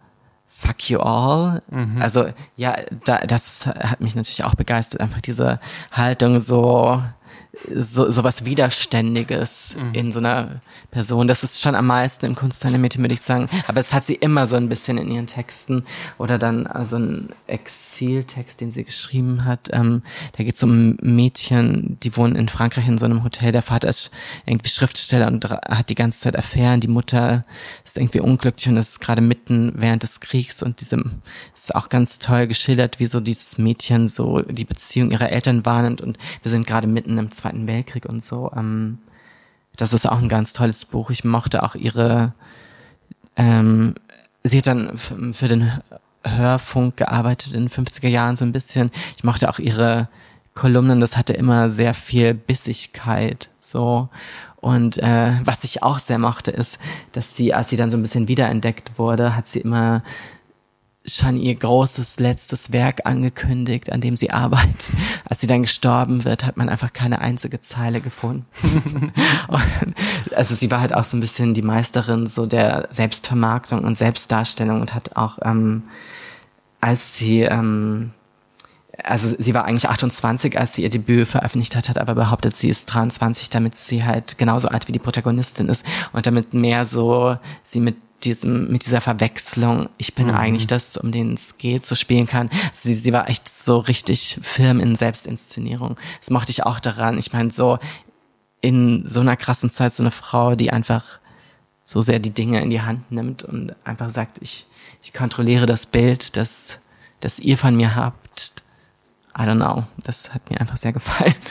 fuck you all. Mhm. Also ja, da, das hat mich natürlich auch begeistert, einfach diese Haltung so, so, so was Widerständiges mhm. in so einer Person. Das ist schon am meisten im Kunstanimating, würde ich sagen. Aber es hat sie immer so ein bisschen in ihren Texten. Oder dann also ein Exiltext, den sie geschrieben hat. Ähm, da geht es um Mädchen, die wohnen in Frankreich in so einem Hotel. Der Vater ist irgendwie Schriftsteller und hat die ganze Zeit Affären. Die Mutter ist irgendwie unglücklich und das ist gerade mitten während des Kriegs. Und diesem ist auch ganz toll geschildert, wie so dieses Mädchen so die Beziehung ihrer Eltern wahrnimmt. Und wir sind gerade mitten im Zweiten Weltkrieg und so. Ähm, das ist auch ein ganz tolles Buch. Ich mochte auch ihre, ähm, sie hat dann für den Hörfunk gearbeitet in den 50er Jahren so ein bisschen. Ich mochte auch ihre Kolumnen, das hatte immer sehr viel Bissigkeit, so. Und äh, was ich auch sehr mochte, ist, dass sie, als sie dann so ein bisschen wiederentdeckt wurde, hat sie immer schon ihr großes letztes Werk angekündigt, an dem sie arbeitet. Als sie dann gestorben wird, hat man einfach keine einzige Zeile gefunden. also sie war halt auch so ein bisschen die Meisterin so der Selbstvermarktung und Selbstdarstellung und hat auch, ähm, als sie, ähm, also sie war eigentlich 28, als sie ihr Debüt veröffentlicht hat, hat aber behauptet, sie ist 23, damit sie halt genauso alt wie die Protagonistin ist und damit mehr so sie mit diesem, mit dieser Verwechslung, ich bin mhm. eigentlich das, um den es geht, so spielen kann. Sie, sie war echt so richtig firm in Selbstinszenierung. Das mochte ich auch daran. Ich meine, so in so einer krassen Zeit so eine Frau, die einfach so sehr die Dinge in die Hand nimmt und einfach sagt, ich, ich kontrolliere das Bild, das, das ihr von mir habt. I don't know. Das hat mir einfach sehr gefallen.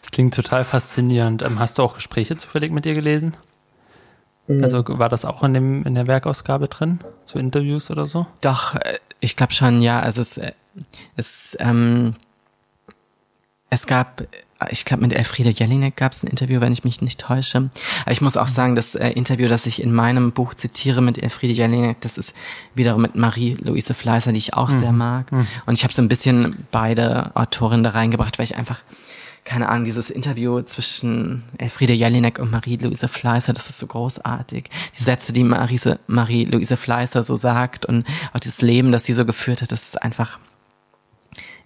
Das klingt total faszinierend. Ähm, hast du auch Gespräche zufällig mit ihr gelesen? Mhm. Also war das auch in dem in der Werkausgabe drin, so Interviews oder so? Doch, äh, ich glaube schon, ja. Also es, äh, es, ähm, es gab, ich glaube mit Elfriede Jelinek gab es ein Interview, wenn ich mich nicht täusche. Aber ich muss auch sagen, das äh, Interview, das ich in meinem Buch zitiere mit Elfriede Jelinek, das ist wiederum mit Marie-Louise Fleißer, die ich auch mhm. sehr mag. Mhm. Und ich habe so ein bisschen beide Autorinnen da reingebracht, weil ich einfach keine Ahnung, dieses Interview zwischen Elfriede Jelinek und Marie-Louise Fleißer, das ist so großartig. Die Sätze, die Marie-Louise Fleißer so sagt und auch dieses Leben, das sie so geführt hat, das ist einfach,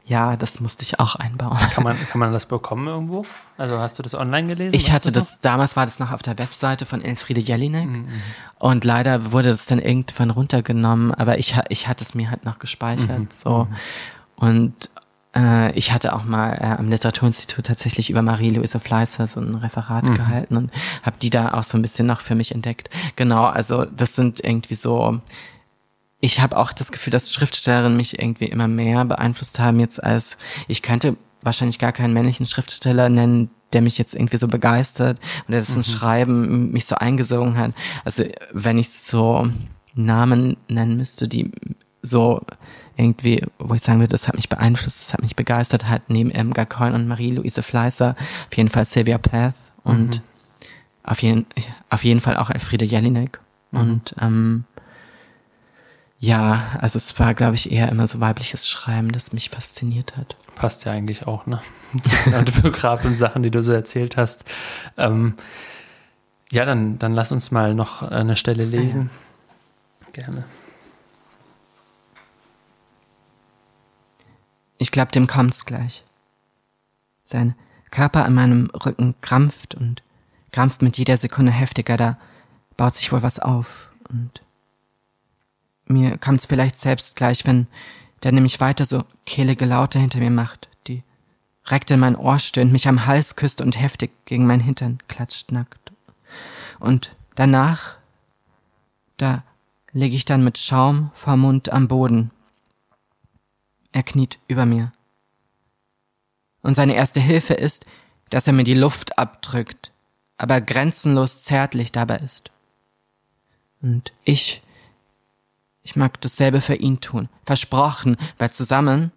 ja, das musste ich auch einbauen. Kann man, kann man das bekommen irgendwo? Also hast du das online gelesen? Ich hatte das, damals war das noch auf der Webseite von Elfriede Jelinek mhm. und leider wurde das dann irgendwann runtergenommen, aber ich, ich hatte es mir halt noch gespeichert, mhm. so. Mhm. Und äh, ich hatte auch mal äh, am Literaturinstitut tatsächlich über Marie-Louise Fleißer so ein Referat mhm. gehalten und habe die da auch so ein bisschen noch für mich entdeckt. Genau, also das sind irgendwie so ich habe auch das Gefühl, dass Schriftstellerinnen mich irgendwie immer mehr beeinflusst haben jetzt als ich könnte wahrscheinlich gar keinen männlichen Schriftsteller nennen, der mich jetzt irgendwie so begeistert oder das mhm. Schreiben mich so eingesogen hat. Also wenn ich so Namen nennen müsste, die so irgendwie, wo ich sagen würde, das hat mich beeinflusst, das hat mich begeistert, halt neben Emga Coyne und Marie-Louise Fleißer, auf jeden Fall Sylvia Plath und mhm. auf, jeden, auf jeden Fall auch Elfriede Jelinek. Mhm. Und ähm, ja, also es war, glaube ich, eher immer so weibliches Schreiben, das mich fasziniert hat. Passt ja eigentlich auch, ne? Und Sachen, die du so erzählt hast. Ähm, ja, dann, dann lass uns mal noch eine Stelle lesen. Ja. Gerne. Ich glaub, dem kommt's gleich. Sein Körper an meinem Rücken krampft und krampft mit jeder Sekunde heftiger, da baut sich wohl was auf und Mir kommt's vielleicht selbst gleich, wenn der nämlich weiter so kehlige Laute hinter mir macht, die reckt in mein Ohr stöhnt, mich am Hals küsst und heftig gegen mein Hintern klatscht nackt. Und danach, da lege ich dann mit Schaum vor Mund am Boden. Er kniet über mir. Und seine erste Hilfe ist, dass er mir die Luft abdrückt, aber grenzenlos zärtlich dabei ist. Und ich, ich mag dasselbe für ihn tun. Versprochen, weil zusammen,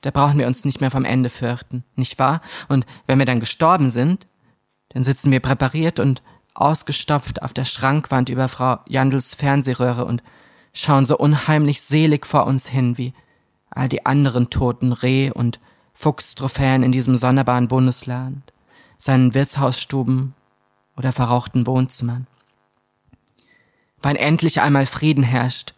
da brauchen wir uns nicht mehr vom Ende fürchten, nicht wahr? Und wenn wir dann gestorben sind, dann sitzen wir präpariert und ausgestopft auf der Schrankwand über Frau Jandls Fernsehröhre und schauen so unheimlich selig vor uns hin, wie all die anderen toten Reh- und Fuchstrophäen in diesem sonderbaren Bundesland, seinen Wirtshausstuben oder verrauchten Wohnzimmern. Weil endlich einmal Frieden herrscht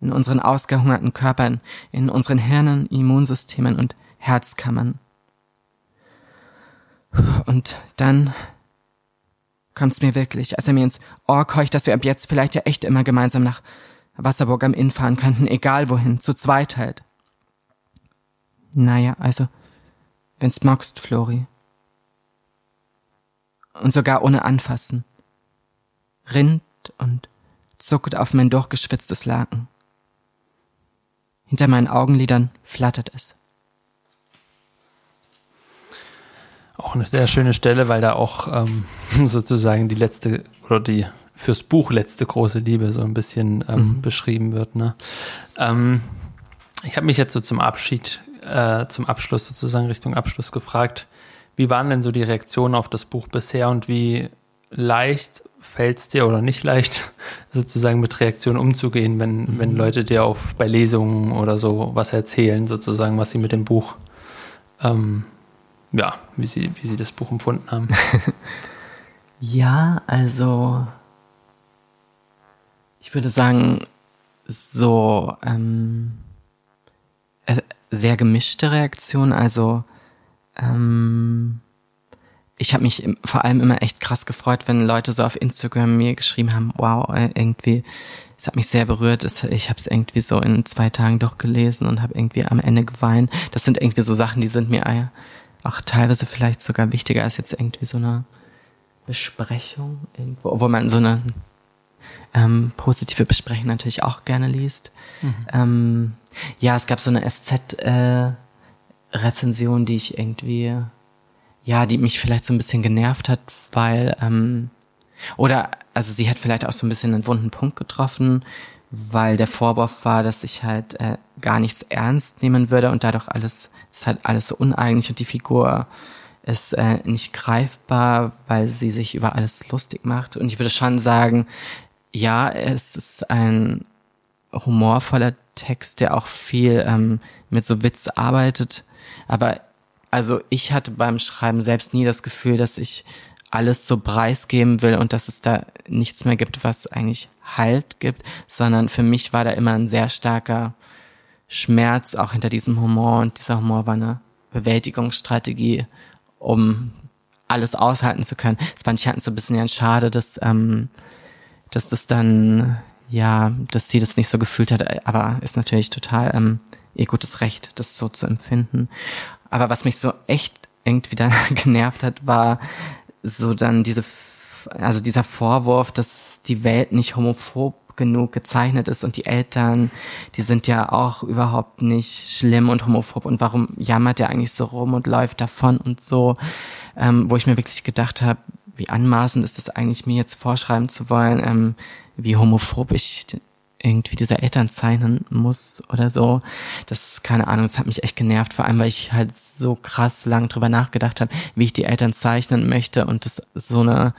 in unseren ausgehungerten Körpern, in unseren Hirnen, Immunsystemen und Herzkammern. Und dann kommt's mir wirklich, als er mir ins Ohr keucht, dass wir ab jetzt vielleicht ja echt immer gemeinsam nach Wasserburg am Inn fahren könnten, egal wohin, zu zweit halt. Naja, also, wenn's magst, Flori. Und sogar ohne anfassen. Rinnt und zuckt auf mein durchgeschwitztes Laken. Hinter meinen Augenlidern flattert es. Auch eine sehr schöne Stelle, weil da auch ähm, sozusagen die letzte oder die fürs Buch letzte große Liebe so ein bisschen ähm, mhm. beschrieben wird. Ne? Ähm, ich habe mich jetzt so zum Abschied, äh, zum Abschluss sozusagen Richtung Abschluss gefragt, wie waren denn so die Reaktionen auf das Buch bisher und wie leicht fällt es dir oder nicht leicht, sozusagen mit Reaktionen umzugehen, wenn, mhm. wenn Leute dir auf bei Lesungen oder so was erzählen, sozusagen, was sie mit dem Buch ähm, ja, wie Sie, wie Sie das Buch empfunden haben. ja, also ich würde sagen, so ähm, äh, sehr gemischte Reaktion. Also ähm, ich habe mich vor allem immer echt krass gefreut, wenn Leute so auf Instagram mir geschrieben haben, wow, äh, irgendwie, es hat mich sehr berührt. Ich habe es irgendwie so in zwei Tagen durchgelesen und habe irgendwie am Ende geweint. Das sind irgendwie so Sachen, die sind mir äh, auch teilweise vielleicht sogar wichtiger als jetzt irgendwie so eine Besprechung, irgendwo, obwohl man so eine ähm, positive Besprechung natürlich auch gerne liest. Mhm. Ähm, ja, es gab so eine SZ-Rezension, äh, die ich irgendwie, ja, die mich vielleicht so ein bisschen genervt hat, weil, ähm, oder, also sie hat vielleicht auch so ein bisschen einen wunden Punkt getroffen, weil der Vorwurf war, dass ich halt äh, gar nichts ernst nehmen würde und dadurch alles, ist halt alles so uneigentlich und die Figur ist äh, nicht greifbar, weil sie sich über alles lustig macht. Und ich würde schon sagen, ja, es ist ein humorvoller Text, der auch viel ähm, mit so Witz arbeitet. Aber also ich hatte beim Schreiben selbst nie das Gefühl, dass ich alles so preisgeben will und dass es da nichts mehr gibt, was eigentlich Halt gibt, sondern für mich war da immer ein sehr starker Schmerz auch hinter diesem Humor und dieser Humor war eine Bewältigungsstrategie, um alles aushalten zu können. Das fand ich halt so ein bisschen schade, dass, ähm, dass das dann, ja, dass sie das nicht so gefühlt hat, aber ist natürlich total ähm, ihr gutes Recht, das so zu empfinden. Aber was mich so echt irgendwie dann genervt hat, war so dann diese also dieser Vorwurf, dass die Welt nicht homophob genug gezeichnet ist und die Eltern, die sind ja auch überhaupt nicht schlimm und homophob und warum jammert der eigentlich so rum und läuft davon und so, ähm, wo ich mir wirklich gedacht habe, wie anmaßend ist es eigentlich mir jetzt vorschreiben zu wollen, ähm, wie homophob ich irgendwie diese Eltern zeichnen muss oder so. Das keine Ahnung, das hat mich echt genervt, vor allem weil ich halt so krass lang drüber nachgedacht habe, wie ich die Eltern zeichnen möchte und das so eine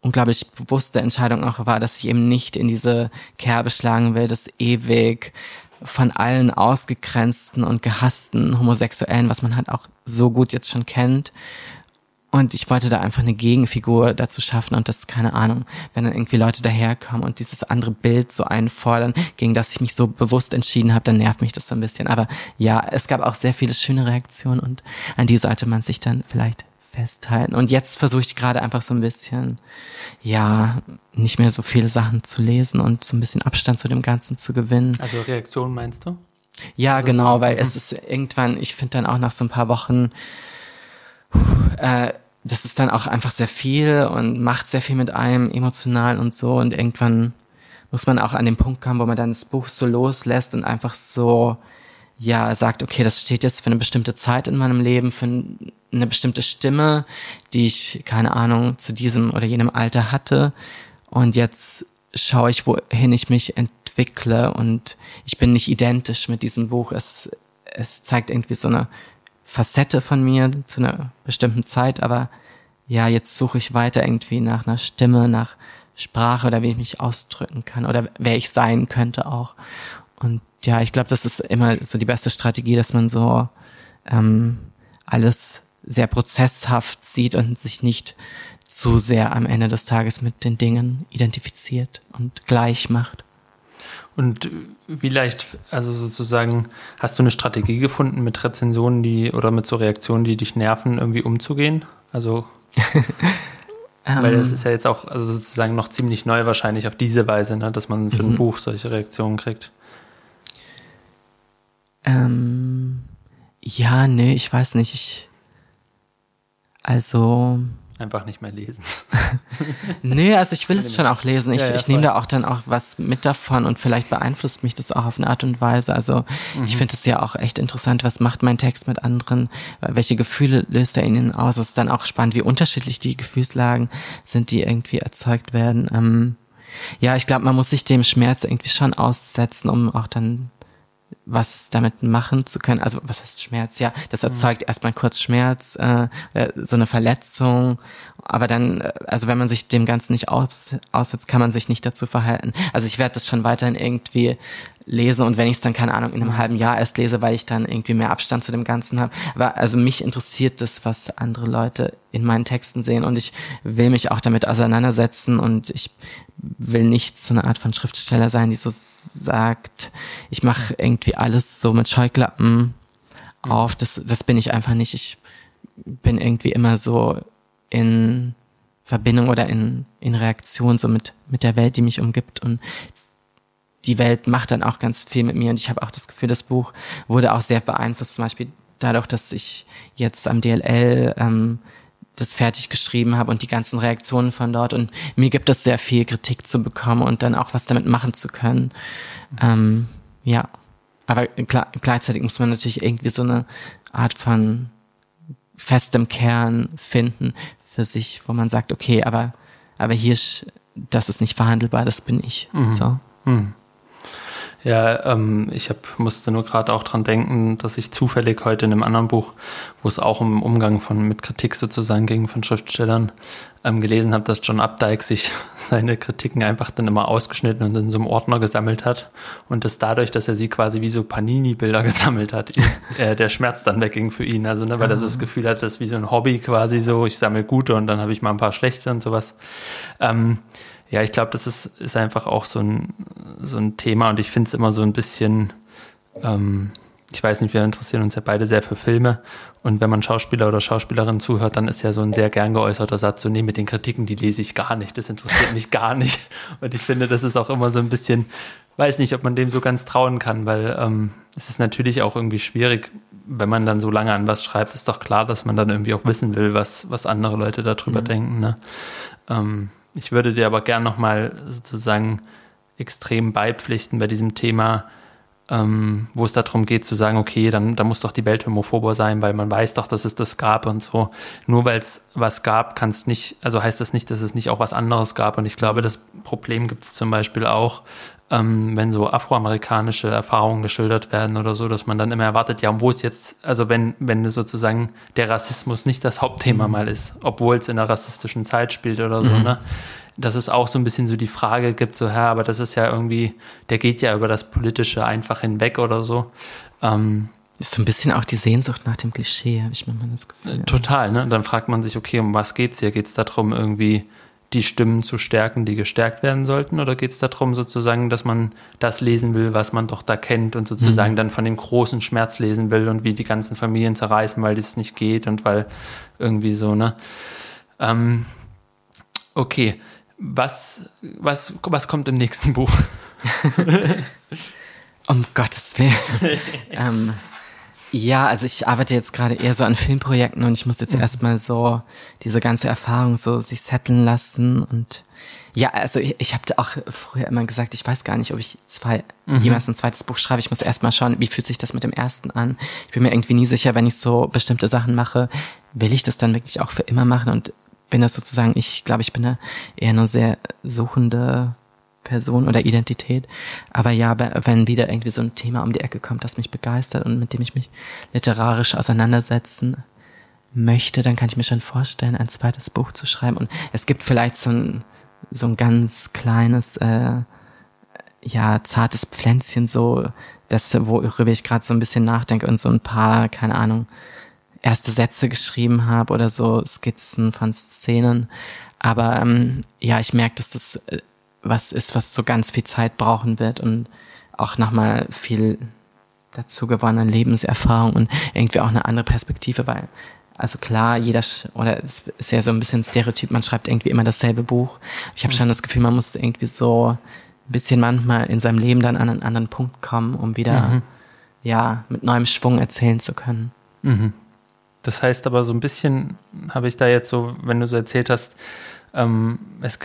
unglaublich bewusste Entscheidung auch war, dass ich eben nicht in diese Kerbe schlagen will, das ewig von allen ausgegrenzten und gehassten Homosexuellen, was man halt auch so gut jetzt schon kennt. Und ich wollte da einfach eine Gegenfigur dazu schaffen und das, keine Ahnung, wenn dann irgendwie Leute daherkommen und dieses andere Bild so einfordern, gegen das ich mich so bewusst entschieden habe, dann nervt mich das so ein bisschen. Aber ja, es gab auch sehr viele schöne Reaktionen und an die sollte man sich dann vielleicht festhalten. Und jetzt versuche ich gerade einfach so ein bisschen, ja, nicht mehr so viele Sachen zu lesen und so ein bisschen Abstand zu dem Ganzen zu gewinnen. Also Reaktion meinst du? Ja, also genau, so, weil es ist irgendwann, ich finde dann auch nach so ein paar Wochen, äh, das ist dann auch einfach sehr viel und macht sehr viel mit einem emotional und so und irgendwann muss man auch an den Punkt kommen, wo man dann das Buch so loslässt und einfach so, ja, sagt, okay, das steht jetzt für eine bestimmte Zeit in meinem Leben, für eine bestimmte Stimme, die ich, keine Ahnung, zu diesem oder jenem Alter hatte. Und jetzt schaue ich, wohin ich mich entwickle und ich bin nicht identisch mit diesem Buch. Es, es zeigt irgendwie so eine Facette von mir zu einer bestimmten Zeit, aber ja, jetzt suche ich weiter irgendwie nach einer Stimme, nach Sprache oder wie ich mich ausdrücken kann oder wer ich sein könnte auch. Und ja, ich glaube, das ist immer so die beste Strategie, dass man so ähm, alles sehr prozesshaft sieht und sich nicht zu sehr am Ende des Tages mit den Dingen identifiziert und gleich macht. Und wie leicht, also sozusagen, hast du eine Strategie gefunden, mit Rezensionen, die oder mit so Reaktionen, die dich nerven, irgendwie umzugehen? Also Weil das ähm. ist ja jetzt auch also sozusagen noch ziemlich neu wahrscheinlich auf diese Weise, ne, dass man für ein mhm. Buch solche Reaktionen kriegt. Ähm, ja, nee, ich weiß nicht. Ich, also Einfach nicht mehr lesen. nee, also ich will es schon auch lesen. Ich, ja, ja, ich nehme da auch dann auch was mit davon und vielleicht beeinflusst mich das auch auf eine Art und Weise. Also mhm. ich finde es ja auch echt interessant, was macht mein Text mit anderen, welche Gefühle löst er ihnen aus. Es ist dann auch spannend, wie unterschiedlich die Gefühlslagen sind, die irgendwie erzeugt werden. Ähm, ja, ich glaube, man muss sich dem Schmerz irgendwie schon aussetzen, um auch dann was damit machen zu können. Also was heißt Schmerz? Ja, das mhm. erzeugt mhm. erstmal kurz Schmerz, äh, äh, so eine Verletzung. Aber dann, äh, also wenn man sich dem Ganzen nicht aus, aussetzt, kann man sich nicht dazu verhalten. Also ich werde das schon weiterhin irgendwie lesen und wenn ich es dann, keine Ahnung, in einem mhm. halben Jahr erst lese, weil ich dann irgendwie mehr Abstand zu dem Ganzen habe. Aber also mich interessiert das, was andere Leute in meinen Texten sehen und ich will mich auch damit auseinandersetzen und ich will nicht so eine Art von Schriftsteller sein, die so sagt, ich mache irgendwie alles so mit Scheuklappen mhm. auf. Das, das bin ich einfach nicht. Ich bin irgendwie immer so in Verbindung oder in, in Reaktion so mit, mit der Welt, die mich umgibt und die Welt macht dann auch ganz viel mit mir und ich habe auch das Gefühl, das Buch wurde auch sehr beeinflusst, zum Beispiel dadurch, dass ich jetzt am DLL ähm, das fertig geschrieben habe und die ganzen Reaktionen von dort. Und mir gibt es sehr viel Kritik zu bekommen und dann auch was damit machen zu können. Ähm, ja. Aber klar, gleichzeitig muss man natürlich irgendwie so eine Art von festem Kern finden für sich, wo man sagt, okay, aber, aber hier, das ist nicht verhandelbar, das bin ich. Mhm. So. Mhm. Ja, ähm, ich hab, musste nur gerade auch dran denken, dass ich zufällig heute in einem anderen Buch, wo es auch um Umgang von mit Kritik sozusagen ging von Schriftstellern, ähm, gelesen habe, dass John Updike sich seine Kritiken einfach dann immer ausgeschnitten und in so einem Ordner gesammelt hat und das dadurch, dass er sie quasi wie so Panini-Bilder gesammelt hat, äh, der Schmerz dann wegging für ihn. Also ne, weil er so das ah. Gefühl hat, das ist wie so ein Hobby quasi so, ich sammle gute und dann habe ich mal ein paar schlechte und sowas. Ähm, ja, ich glaube, das ist, ist einfach auch so ein, so ein Thema und ich finde es immer so ein bisschen, ähm, ich weiß nicht, wir interessieren uns ja beide sehr für Filme und wenn man Schauspieler oder Schauspielerin zuhört, dann ist ja so ein sehr gern geäußerter Satz, so nee, mit den Kritiken, die lese ich gar nicht, das interessiert mich gar nicht und ich finde, das ist auch immer so ein bisschen, weiß nicht, ob man dem so ganz trauen kann, weil ähm, es ist natürlich auch irgendwie schwierig, wenn man dann so lange an was schreibt, ist doch klar, dass man dann irgendwie auch wissen will, was, was andere Leute darüber mhm. denken. Ne? Ähm, ich würde dir aber gern nochmal sozusagen extrem beipflichten bei diesem Thema, ähm, wo es darum geht zu sagen, okay, dann da muss doch die Welt homophober sein, weil man weiß doch, dass es das gab und so. Nur weil es was gab, kann es nicht, also heißt das nicht, dass es nicht auch was anderes gab. Und ich glaube, das Problem gibt es zum Beispiel auch, ähm, wenn so afroamerikanische Erfahrungen geschildert werden oder so, dass man dann immer erwartet, ja, und wo ist jetzt, also wenn, wenn sozusagen der Rassismus nicht das Hauptthema mhm. mal ist, obwohl es in einer rassistischen Zeit spielt oder so, mhm. ne? Dass es auch so ein bisschen so die Frage gibt, so, ja, aber das ist ja irgendwie, der geht ja über das Politische einfach hinweg oder so. Ähm, ist so ein bisschen auch die Sehnsucht nach dem Klischee, habe ich mir mal das Gefühl. Total, ne? Dann fragt man sich, okay, um was geht's hier? Geht's darum, irgendwie die Stimmen zu stärken, die gestärkt werden sollten? Oder geht es darum, sozusagen, dass man das lesen will, was man doch da kennt und sozusagen mhm. dann von dem großen Schmerz lesen will und wie die ganzen Familien zerreißen, weil das nicht geht und weil irgendwie so, ne? Ähm, okay. Was, was, was kommt im nächsten Buch? um Gottes Willen. ähm, ja, also ich arbeite jetzt gerade eher so an Filmprojekten und ich muss jetzt mhm. erstmal so diese ganze Erfahrung so sich setteln lassen und ja, also ich, ich habe auch früher immer gesagt, ich weiß gar nicht, ob ich zwei, mhm. jemals ein zweites Buch schreibe. Ich muss erstmal schauen, wie fühlt sich das mit dem ersten an. Ich bin mir irgendwie nie sicher, wenn ich so bestimmte Sachen mache, will ich das dann wirklich auch für immer machen und bin das sozusagen, ich glaube, ich bin da eher nur sehr suchende Person oder Identität. Aber ja, wenn wieder irgendwie so ein Thema um die Ecke kommt, das mich begeistert und mit dem ich mich literarisch auseinandersetzen möchte, dann kann ich mir schon vorstellen, ein zweites Buch zu schreiben. Und es gibt vielleicht so ein, so ein ganz kleines, äh, ja, zartes Pflänzchen, so, das, worüber ich gerade so ein bisschen nachdenke und so ein paar, keine Ahnung, erste Sätze geschrieben habe oder so Skizzen von Szenen. Aber ähm, ja, ich merke, dass das äh, was ist, was so ganz viel Zeit brauchen wird und auch nochmal viel dazu gewonnene Lebenserfahrung und irgendwie auch eine andere Perspektive, weil also klar, jeder, oder es ist ja so ein bisschen Stereotyp, man schreibt irgendwie immer dasselbe Buch. Ich habe mhm. schon das Gefühl, man muss irgendwie so ein bisschen manchmal in seinem Leben dann an einen anderen Punkt kommen, um wieder, mhm. ja, mit neuem Schwung erzählen zu können. Mhm. Das heißt aber so ein bisschen, habe ich da jetzt so, wenn du so erzählt hast, ähm, es,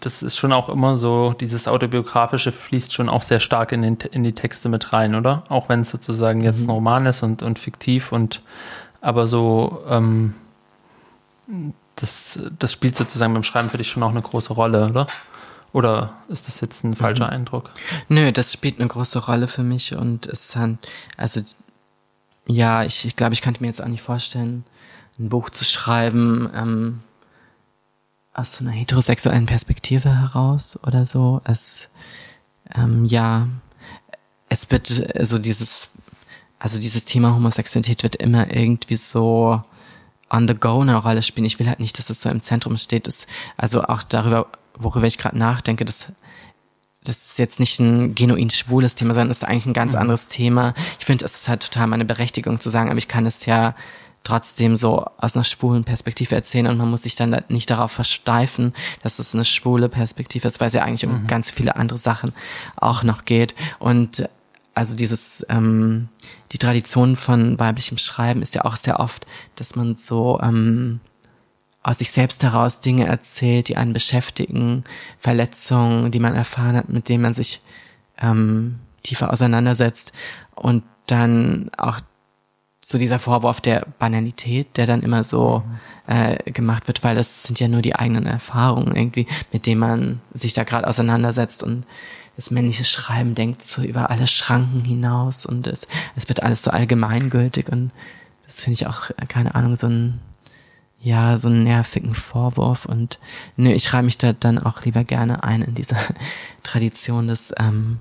das ist schon auch immer so, dieses Autobiografische fließt schon auch sehr stark in, den, in die Texte mit rein, oder? Auch wenn es sozusagen jetzt mhm. ein Roman ist und, und fiktiv und aber so, ähm, das, das spielt sozusagen beim Schreiben für dich schon auch eine große Rolle, oder? Oder ist das jetzt ein falscher mhm. Eindruck? Nö, das spielt eine große Rolle für mich und es hat, also ja, ich, ich glaube, ich könnte mir jetzt auch nicht vorstellen, ein Buch zu schreiben, ähm, aus so einer heterosexuellen Perspektive heraus oder so. Es, ähm, ja, es wird so also dieses, also dieses Thema Homosexualität wird immer irgendwie so on the go eine Rolle spielen. Ich will halt nicht, dass es so im Zentrum steht. Das, also auch darüber, worüber ich gerade nachdenke, das das ist jetzt nicht ein genuin schwules Thema, sondern ist eigentlich ein ganz mhm. anderes Thema. Ich finde, es ist halt total meine Berechtigung zu sagen, aber ich kann es ja trotzdem so aus einer schwulen Perspektive erzählen und man muss sich dann nicht darauf versteifen, dass es eine schwule Perspektive ist, weil es ja eigentlich um mhm. ganz viele andere Sachen auch noch geht. Und also dieses, ähm, die Tradition von weiblichem Schreiben ist ja auch sehr oft, dass man so ähm, aus sich selbst heraus Dinge erzählt, die einen beschäftigen, Verletzungen, die man erfahren hat, mit denen man sich ähm, tiefer auseinandersetzt und dann auch so dieser Vorwurf der Banalität, der dann immer so mhm. äh, gemacht wird, weil das sind ja nur die eigenen Erfahrungen irgendwie, mit denen man sich da gerade auseinandersetzt und das männliche Schreiben denkt so über alle Schranken hinaus und es, es wird alles so allgemeingültig und das finde ich auch, keine Ahnung, so ein, ja, so einen nervigen Vorwurf und nö, ich schreibe mich da dann auch lieber gerne ein in diese Tradition des ähm,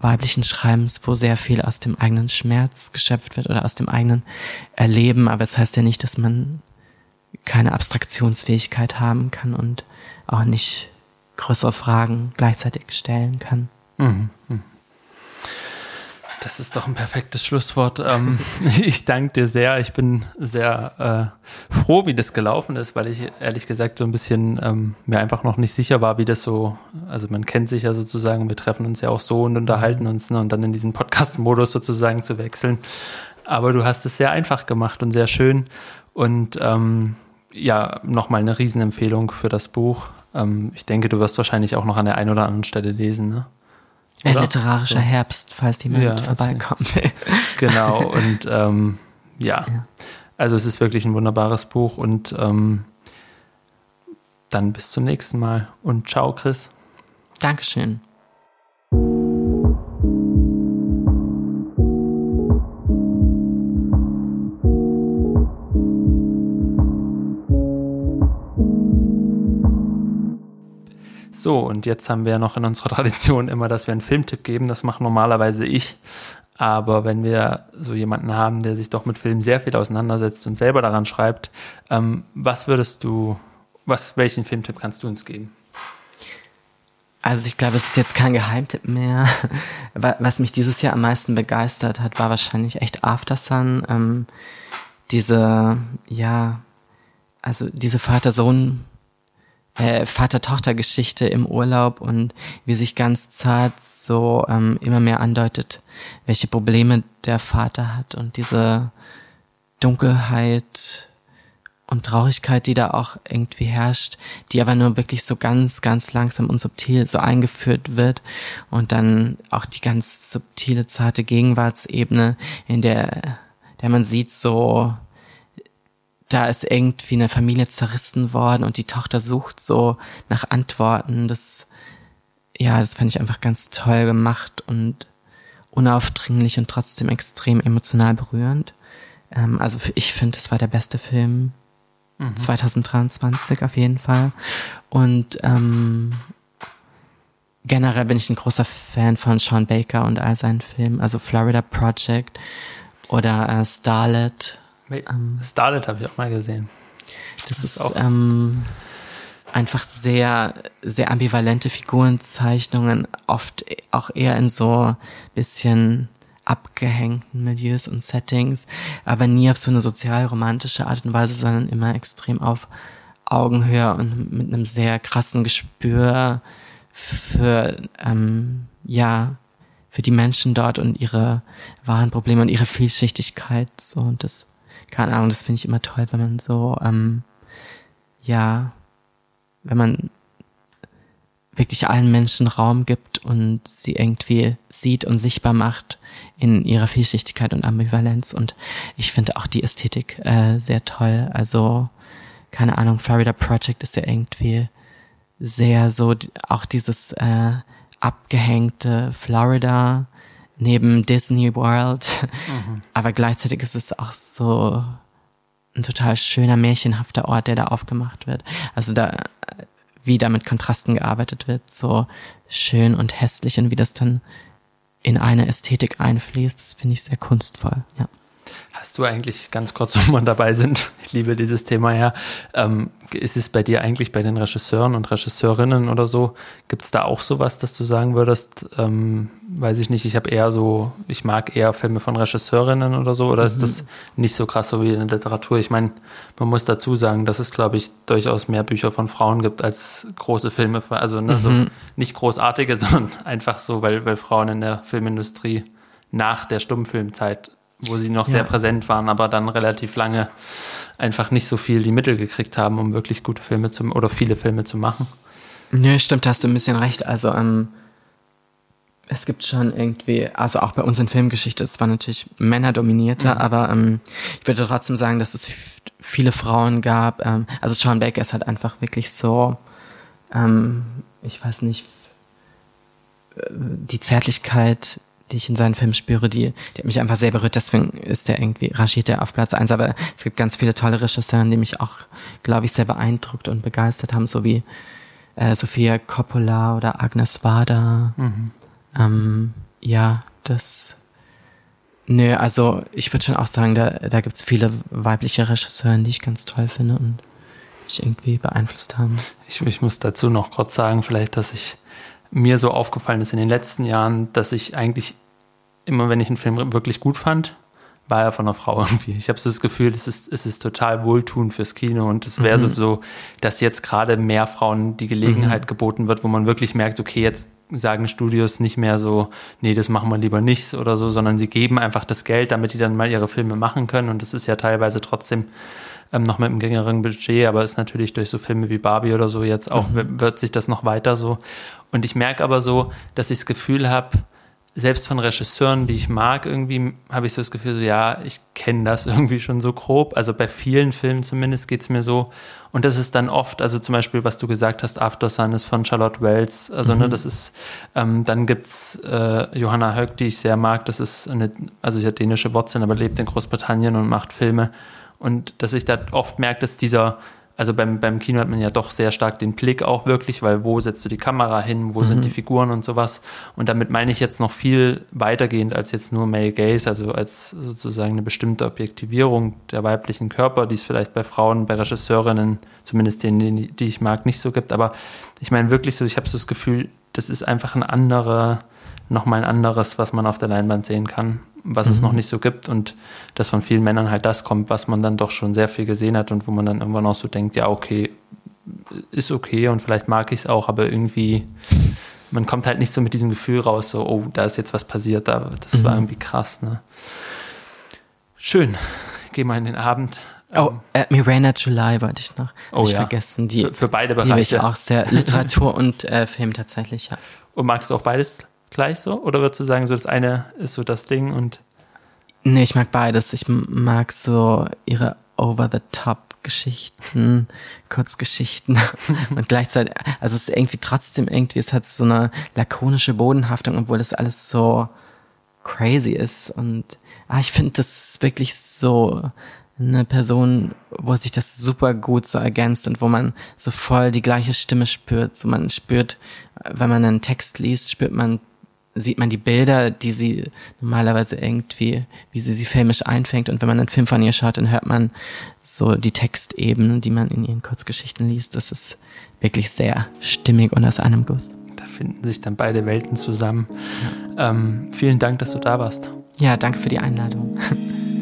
weiblichen Schreibens, wo sehr viel aus dem eigenen Schmerz geschöpft wird oder aus dem eigenen Erleben. Aber es das heißt ja nicht, dass man keine Abstraktionsfähigkeit haben kann und auch nicht größere Fragen gleichzeitig stellen kann. Mhm. Mhm. Das ist doch ein perfektes Schlusswort. Ähm, ich danke dir sehr. Ich bin sehr äh, froh, wie das gelaufen ist, weil ich ehrlich gesagt so ein bisschen ähm, mir einfach noch nicht sicher war, wie das so, also man kennt sich ja sozusagen, wir treffen uns ja auch so und unterhalten uns ne, und dann in diesen Podcast-Modus sozusagen zu wechseln. Aber du hast es sehr einfach gemacht und sehr schön. Und ähm, ja, nochmal eine Riesenempfehlung für das Buch. Ähm, ich denke, du wirst wahrscheinlich auch noch an der einen oder anderen Stelle lesen. Ne? Ein literarischer so. Herbst, falls jemand ja, vorbeikommt. genau, und ähm, ja. ja. also es ist wirklich ein wunderbares Buch und ähm, dann bis zum nächsten Mal und ciao, Chris. Dankeschön. So, und jetzt haben wir ja noch in unserer Tradition immer, dass wir einen Filmtipp geben. Das mache normalerweise ich. Aber wenn wir so jemanden haben, der sich doch mit Film sehr viel auseinandersetzt und selber daran schreibt, ähm, was würdest du was, welchen Filmtipp kannst du uns geben? Also ich glaube, es ist jetzt kein Geheimtipp mehr. Was mich dieses Jahr am meisten begeistert hat, war wahrscheinlich echt After Sun. Ähm, diese, ja, also diese Vater-Sohn, äh, Vater-Tochter-Geschichte im Urlaub und wie sich ganz zart so ähm, immer mehr andeutet, welche Probleme der Vater hat und diese Dunkelheit und Traurigkeit, die da auch irgendwie herrscht, die aber nur wirklich so ganz, ganz langsam und subtil so eingeführt wird und dann auch die ganz subtile, zarte Gegenwartsebene, in der, der man sieht so, da ist irgendwie eine Familie zerrissen worden und die Tochter sucht so nach Antworten. Das, ja, das fand ich einfach ganz toll gemacht und unaufdringlich und trotzdem extrem emotional berührend. Ähm, also ich finde, es war der beste Film 2023 mhm. auf jeden Fall. Und ähm, generell bin ich ein großer Fan von Sean Baker und all seinen Filmen, also Florida Project oder äh, Starlet. Ähm, Starlet habe ich auch mal gesehen. Das, das ist auch ähm, einfach sehr, sehr ambivalente Figurenzeichnungen, oft auch eher in so bisschen abgehängten Milieus und Settings, aber nie auf so eine sozial-romantische Art und Weise, sondern immer extrem auf Augenhöhe und mit einem sehr krassen Gespür für, ähm, ja, für die Menschen dort und ihre wahren Probleme und ihre Vielschichtigkeit, so, und das, keine Ahnung, das finde ich immer toll, wenn man so, ähm, ja, wenn man wirklich allen Menschen Raum gibt und sie irgendwie sieht und sichtbar macht in ihrer Vielschichtigkeit und Ambivalenz. Und ich finde auch die Ästhetik äh, sehr toll. Also, keine Ahnung, Florida Project ist ja irgendwie sehr so, auch dieses äh, abgehängte Florida neben Disney World. Mhm. Aber gleichzeitig ist es auch so ein total schöner, märchenhafter Ort, der da aufgemacht wird. Also da wie da mit Kontrasten gearbeitet wird, so schön und hässlich und wie das dann in eine Ästhetik einfließt, das finde ich sehr kunstvoll, ja. Hast du eigentlich, ganz kurz, wo wir dabei sind, ich liebe dieses Thema ja, ähm, ist es bei dir eigentlich bei den Regisseuren und Regisseurinnen oder so, gibt es da auch sowas, dass du sagen würdest, ähm, weiß ich nicht, ich habe eher so, ich mag eher Filme von Regisseurinnen oder so, oder mhm. ist das nicht so krass so wie in der Literatur? Ich meine, man muss dazu sagen, dass es, glaube ich, durchaus mehr Bücher von Frauen gibt als große Filme, also ne, mhm. so nicht großartige, sondern einfach so, weil, weil Frauen in der Filmindustrie nach der Stummfilmzeit wo sie noch ja. sehr präsent waren, aber dann relativ lange einfach nicht so viel die Mittel gekriegt haben, um wirklich gute Filme zu oder viele Filme zu machen. Nö, stimmt, hast du ein bisschen recht. Also ähm, es gibt schon irgendwie, also auch bei uns in Filmgeschichte, es war natürlich männerdominierter, mhm. aber ähm, ich würde trotzdem sagen, dass es viele Frauen gab. Ähm, also Sean Baker ist halt einfach wirklich so, ähm, ich weiß nicht, äh, die Zärtlichkeit die ich in seinen Filmen spüre, die, die hat mich einfach sehr berührt. Deswegen ist der irgendwie, rangiert der auf Platz eins. Aber es gibt ganz viele tolle Regisseure, die mich auch, glaube ich, sehr beeindruckt und begeistert haben, so wie äh, Sophia Coppola oder Agnes Wader. Mhm. Ähm, ja, das. Nö, also ich würde schon auch sagen, da, da gibt es viele weibliche Regisseure, die ich ganz toll finde und mich irgendwie beeinflusst haben. Ich, ich muss dazu noch kurz sagen, vielleicht, dass ich mir so aufgefallen ist in den letzten Jahren, dass ich eigentlich immer, wenn ich einen Film wirklich gut fand, war er von einer Frau irgendwie. Ich habe so das Gefühl, es ist, es ist total wohltuend fürs Kino und es wäre mhm. so, dass jetzt gerade mehr Frauen die Gelegenheit mhm. geboten wird, wo man wirklich merkt, okay, jetzt sagen Studios nicht mehr so, nee, das machen wir lieber nicht oder so, sondern sie geben einfach das Geld, damit die dann mal ihre Filme machen können und das ist ja teilweise trotzdem ähm, noch mit einem geringeren Budget, aber ist natürlich durch so Filme wie Barbie oder so jetzt auch, mhm. wird sich das noch weiter so. Und ich merke aber so, dass ich das Gefühl habe, selbst von Regisseuren, die ich mag, irgendwie habe ich so das Gefühl, so, ja, ich kenne das irgendwie schon so grob. Also bei vielen Filmen zumindest geht es mir so. Und das ist dann oft, also zum Beispiel, was du gesagt hast, After Sun ist von Charlotte Wells. Also, ne, mhm. ne, das ist, ähm, dann gibt's äh, Johanna Höck, die ich sehr mag. Das ist eine, also sie hat dänische Wurzeln, aber lebt in Großbritannien und macht Filme. Und dass ich da oft merke, dass dieser also beim, beim Kino hat man ja doch sehr stark den Blick auch wirklich, weil wo setzt du die Kamera hin, wo mhm. sind die Figuren und sowas. Und damit meine ich jetzt noch viel weitergehend als jetzt nur Male Gaze, also als sozusagen eine bestimmte Objektivierung der weiblichen Körper, die es vielleicht bei Frauen, bei Regisseurinnen, zumindest denen, die ich mag, nicht so gibt. Aber ich meine wirklich so, ich habe so das Gefühl, das ist einfach ein anderer, nochmal ein anderes, was man auf der Leinwand sehen kann, was mhm. es noch nicht so gibt und dass von vielen Männern halt das kommt, was man dann doch schon sehr viel gesehen hat und wo man dann irgendwann auch so denkt, ja, okay, ist okay und vielleicht mag ich es auch, aber irgendwie, man kommt halt nicht so mit diesem Gefühl raus, so, oh, da ist jetzt was passiert, da, das mhm. war irgendwie krass, ne? Schön. Geh mal in den Abend. Oh, äh, Miranda July wollte ich noch oh, ich ja. vergessen. Die für, für beide Bereiche. Liebe ich auch sehr. Literatur und äh, Film tatsächlich, ja. Und magst du auch beides gleich so? Oder würdest du sagen, so das eine ist so das Ding und. Nee, ich mag beides. Ich mag so ihre Over-the-Top-Geschichten, Kurzgeschichten und gleichzeitig, also es ist irgendwie trotzdem irgendwie, es hat so eine lakonische Bodenhaftung, obwohl das alles so crazy ist und ah, ich finde das wirklich so eine Person, wo sich das super gut so ergänzt und wo man so voll die gleiche Stimme spürt. So man spürt, wenn man einen Text liest, spürt man sieht man die Bilder, die sie normalerweise irgendwie, wie sie sie filmisch einfängt. Und wenn man einen Film von ihr schaut, dann hört man so die Textebenen, die man in ihren Kurzgeschichten liest. Das ist wirklich sehr stimmig und aus einem Guss. Da finden sich dann beide Welten zusammen. Ja. Ähm, vielen Dank, dass du da warst. Ja, danke für die Einladung.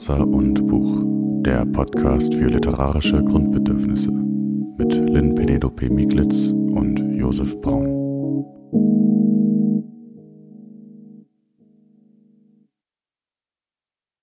Wasser und Buch, der Podcast für literarische Grundbedürfnisse mit Lynn Penelope Mieglitz und Josef Braun.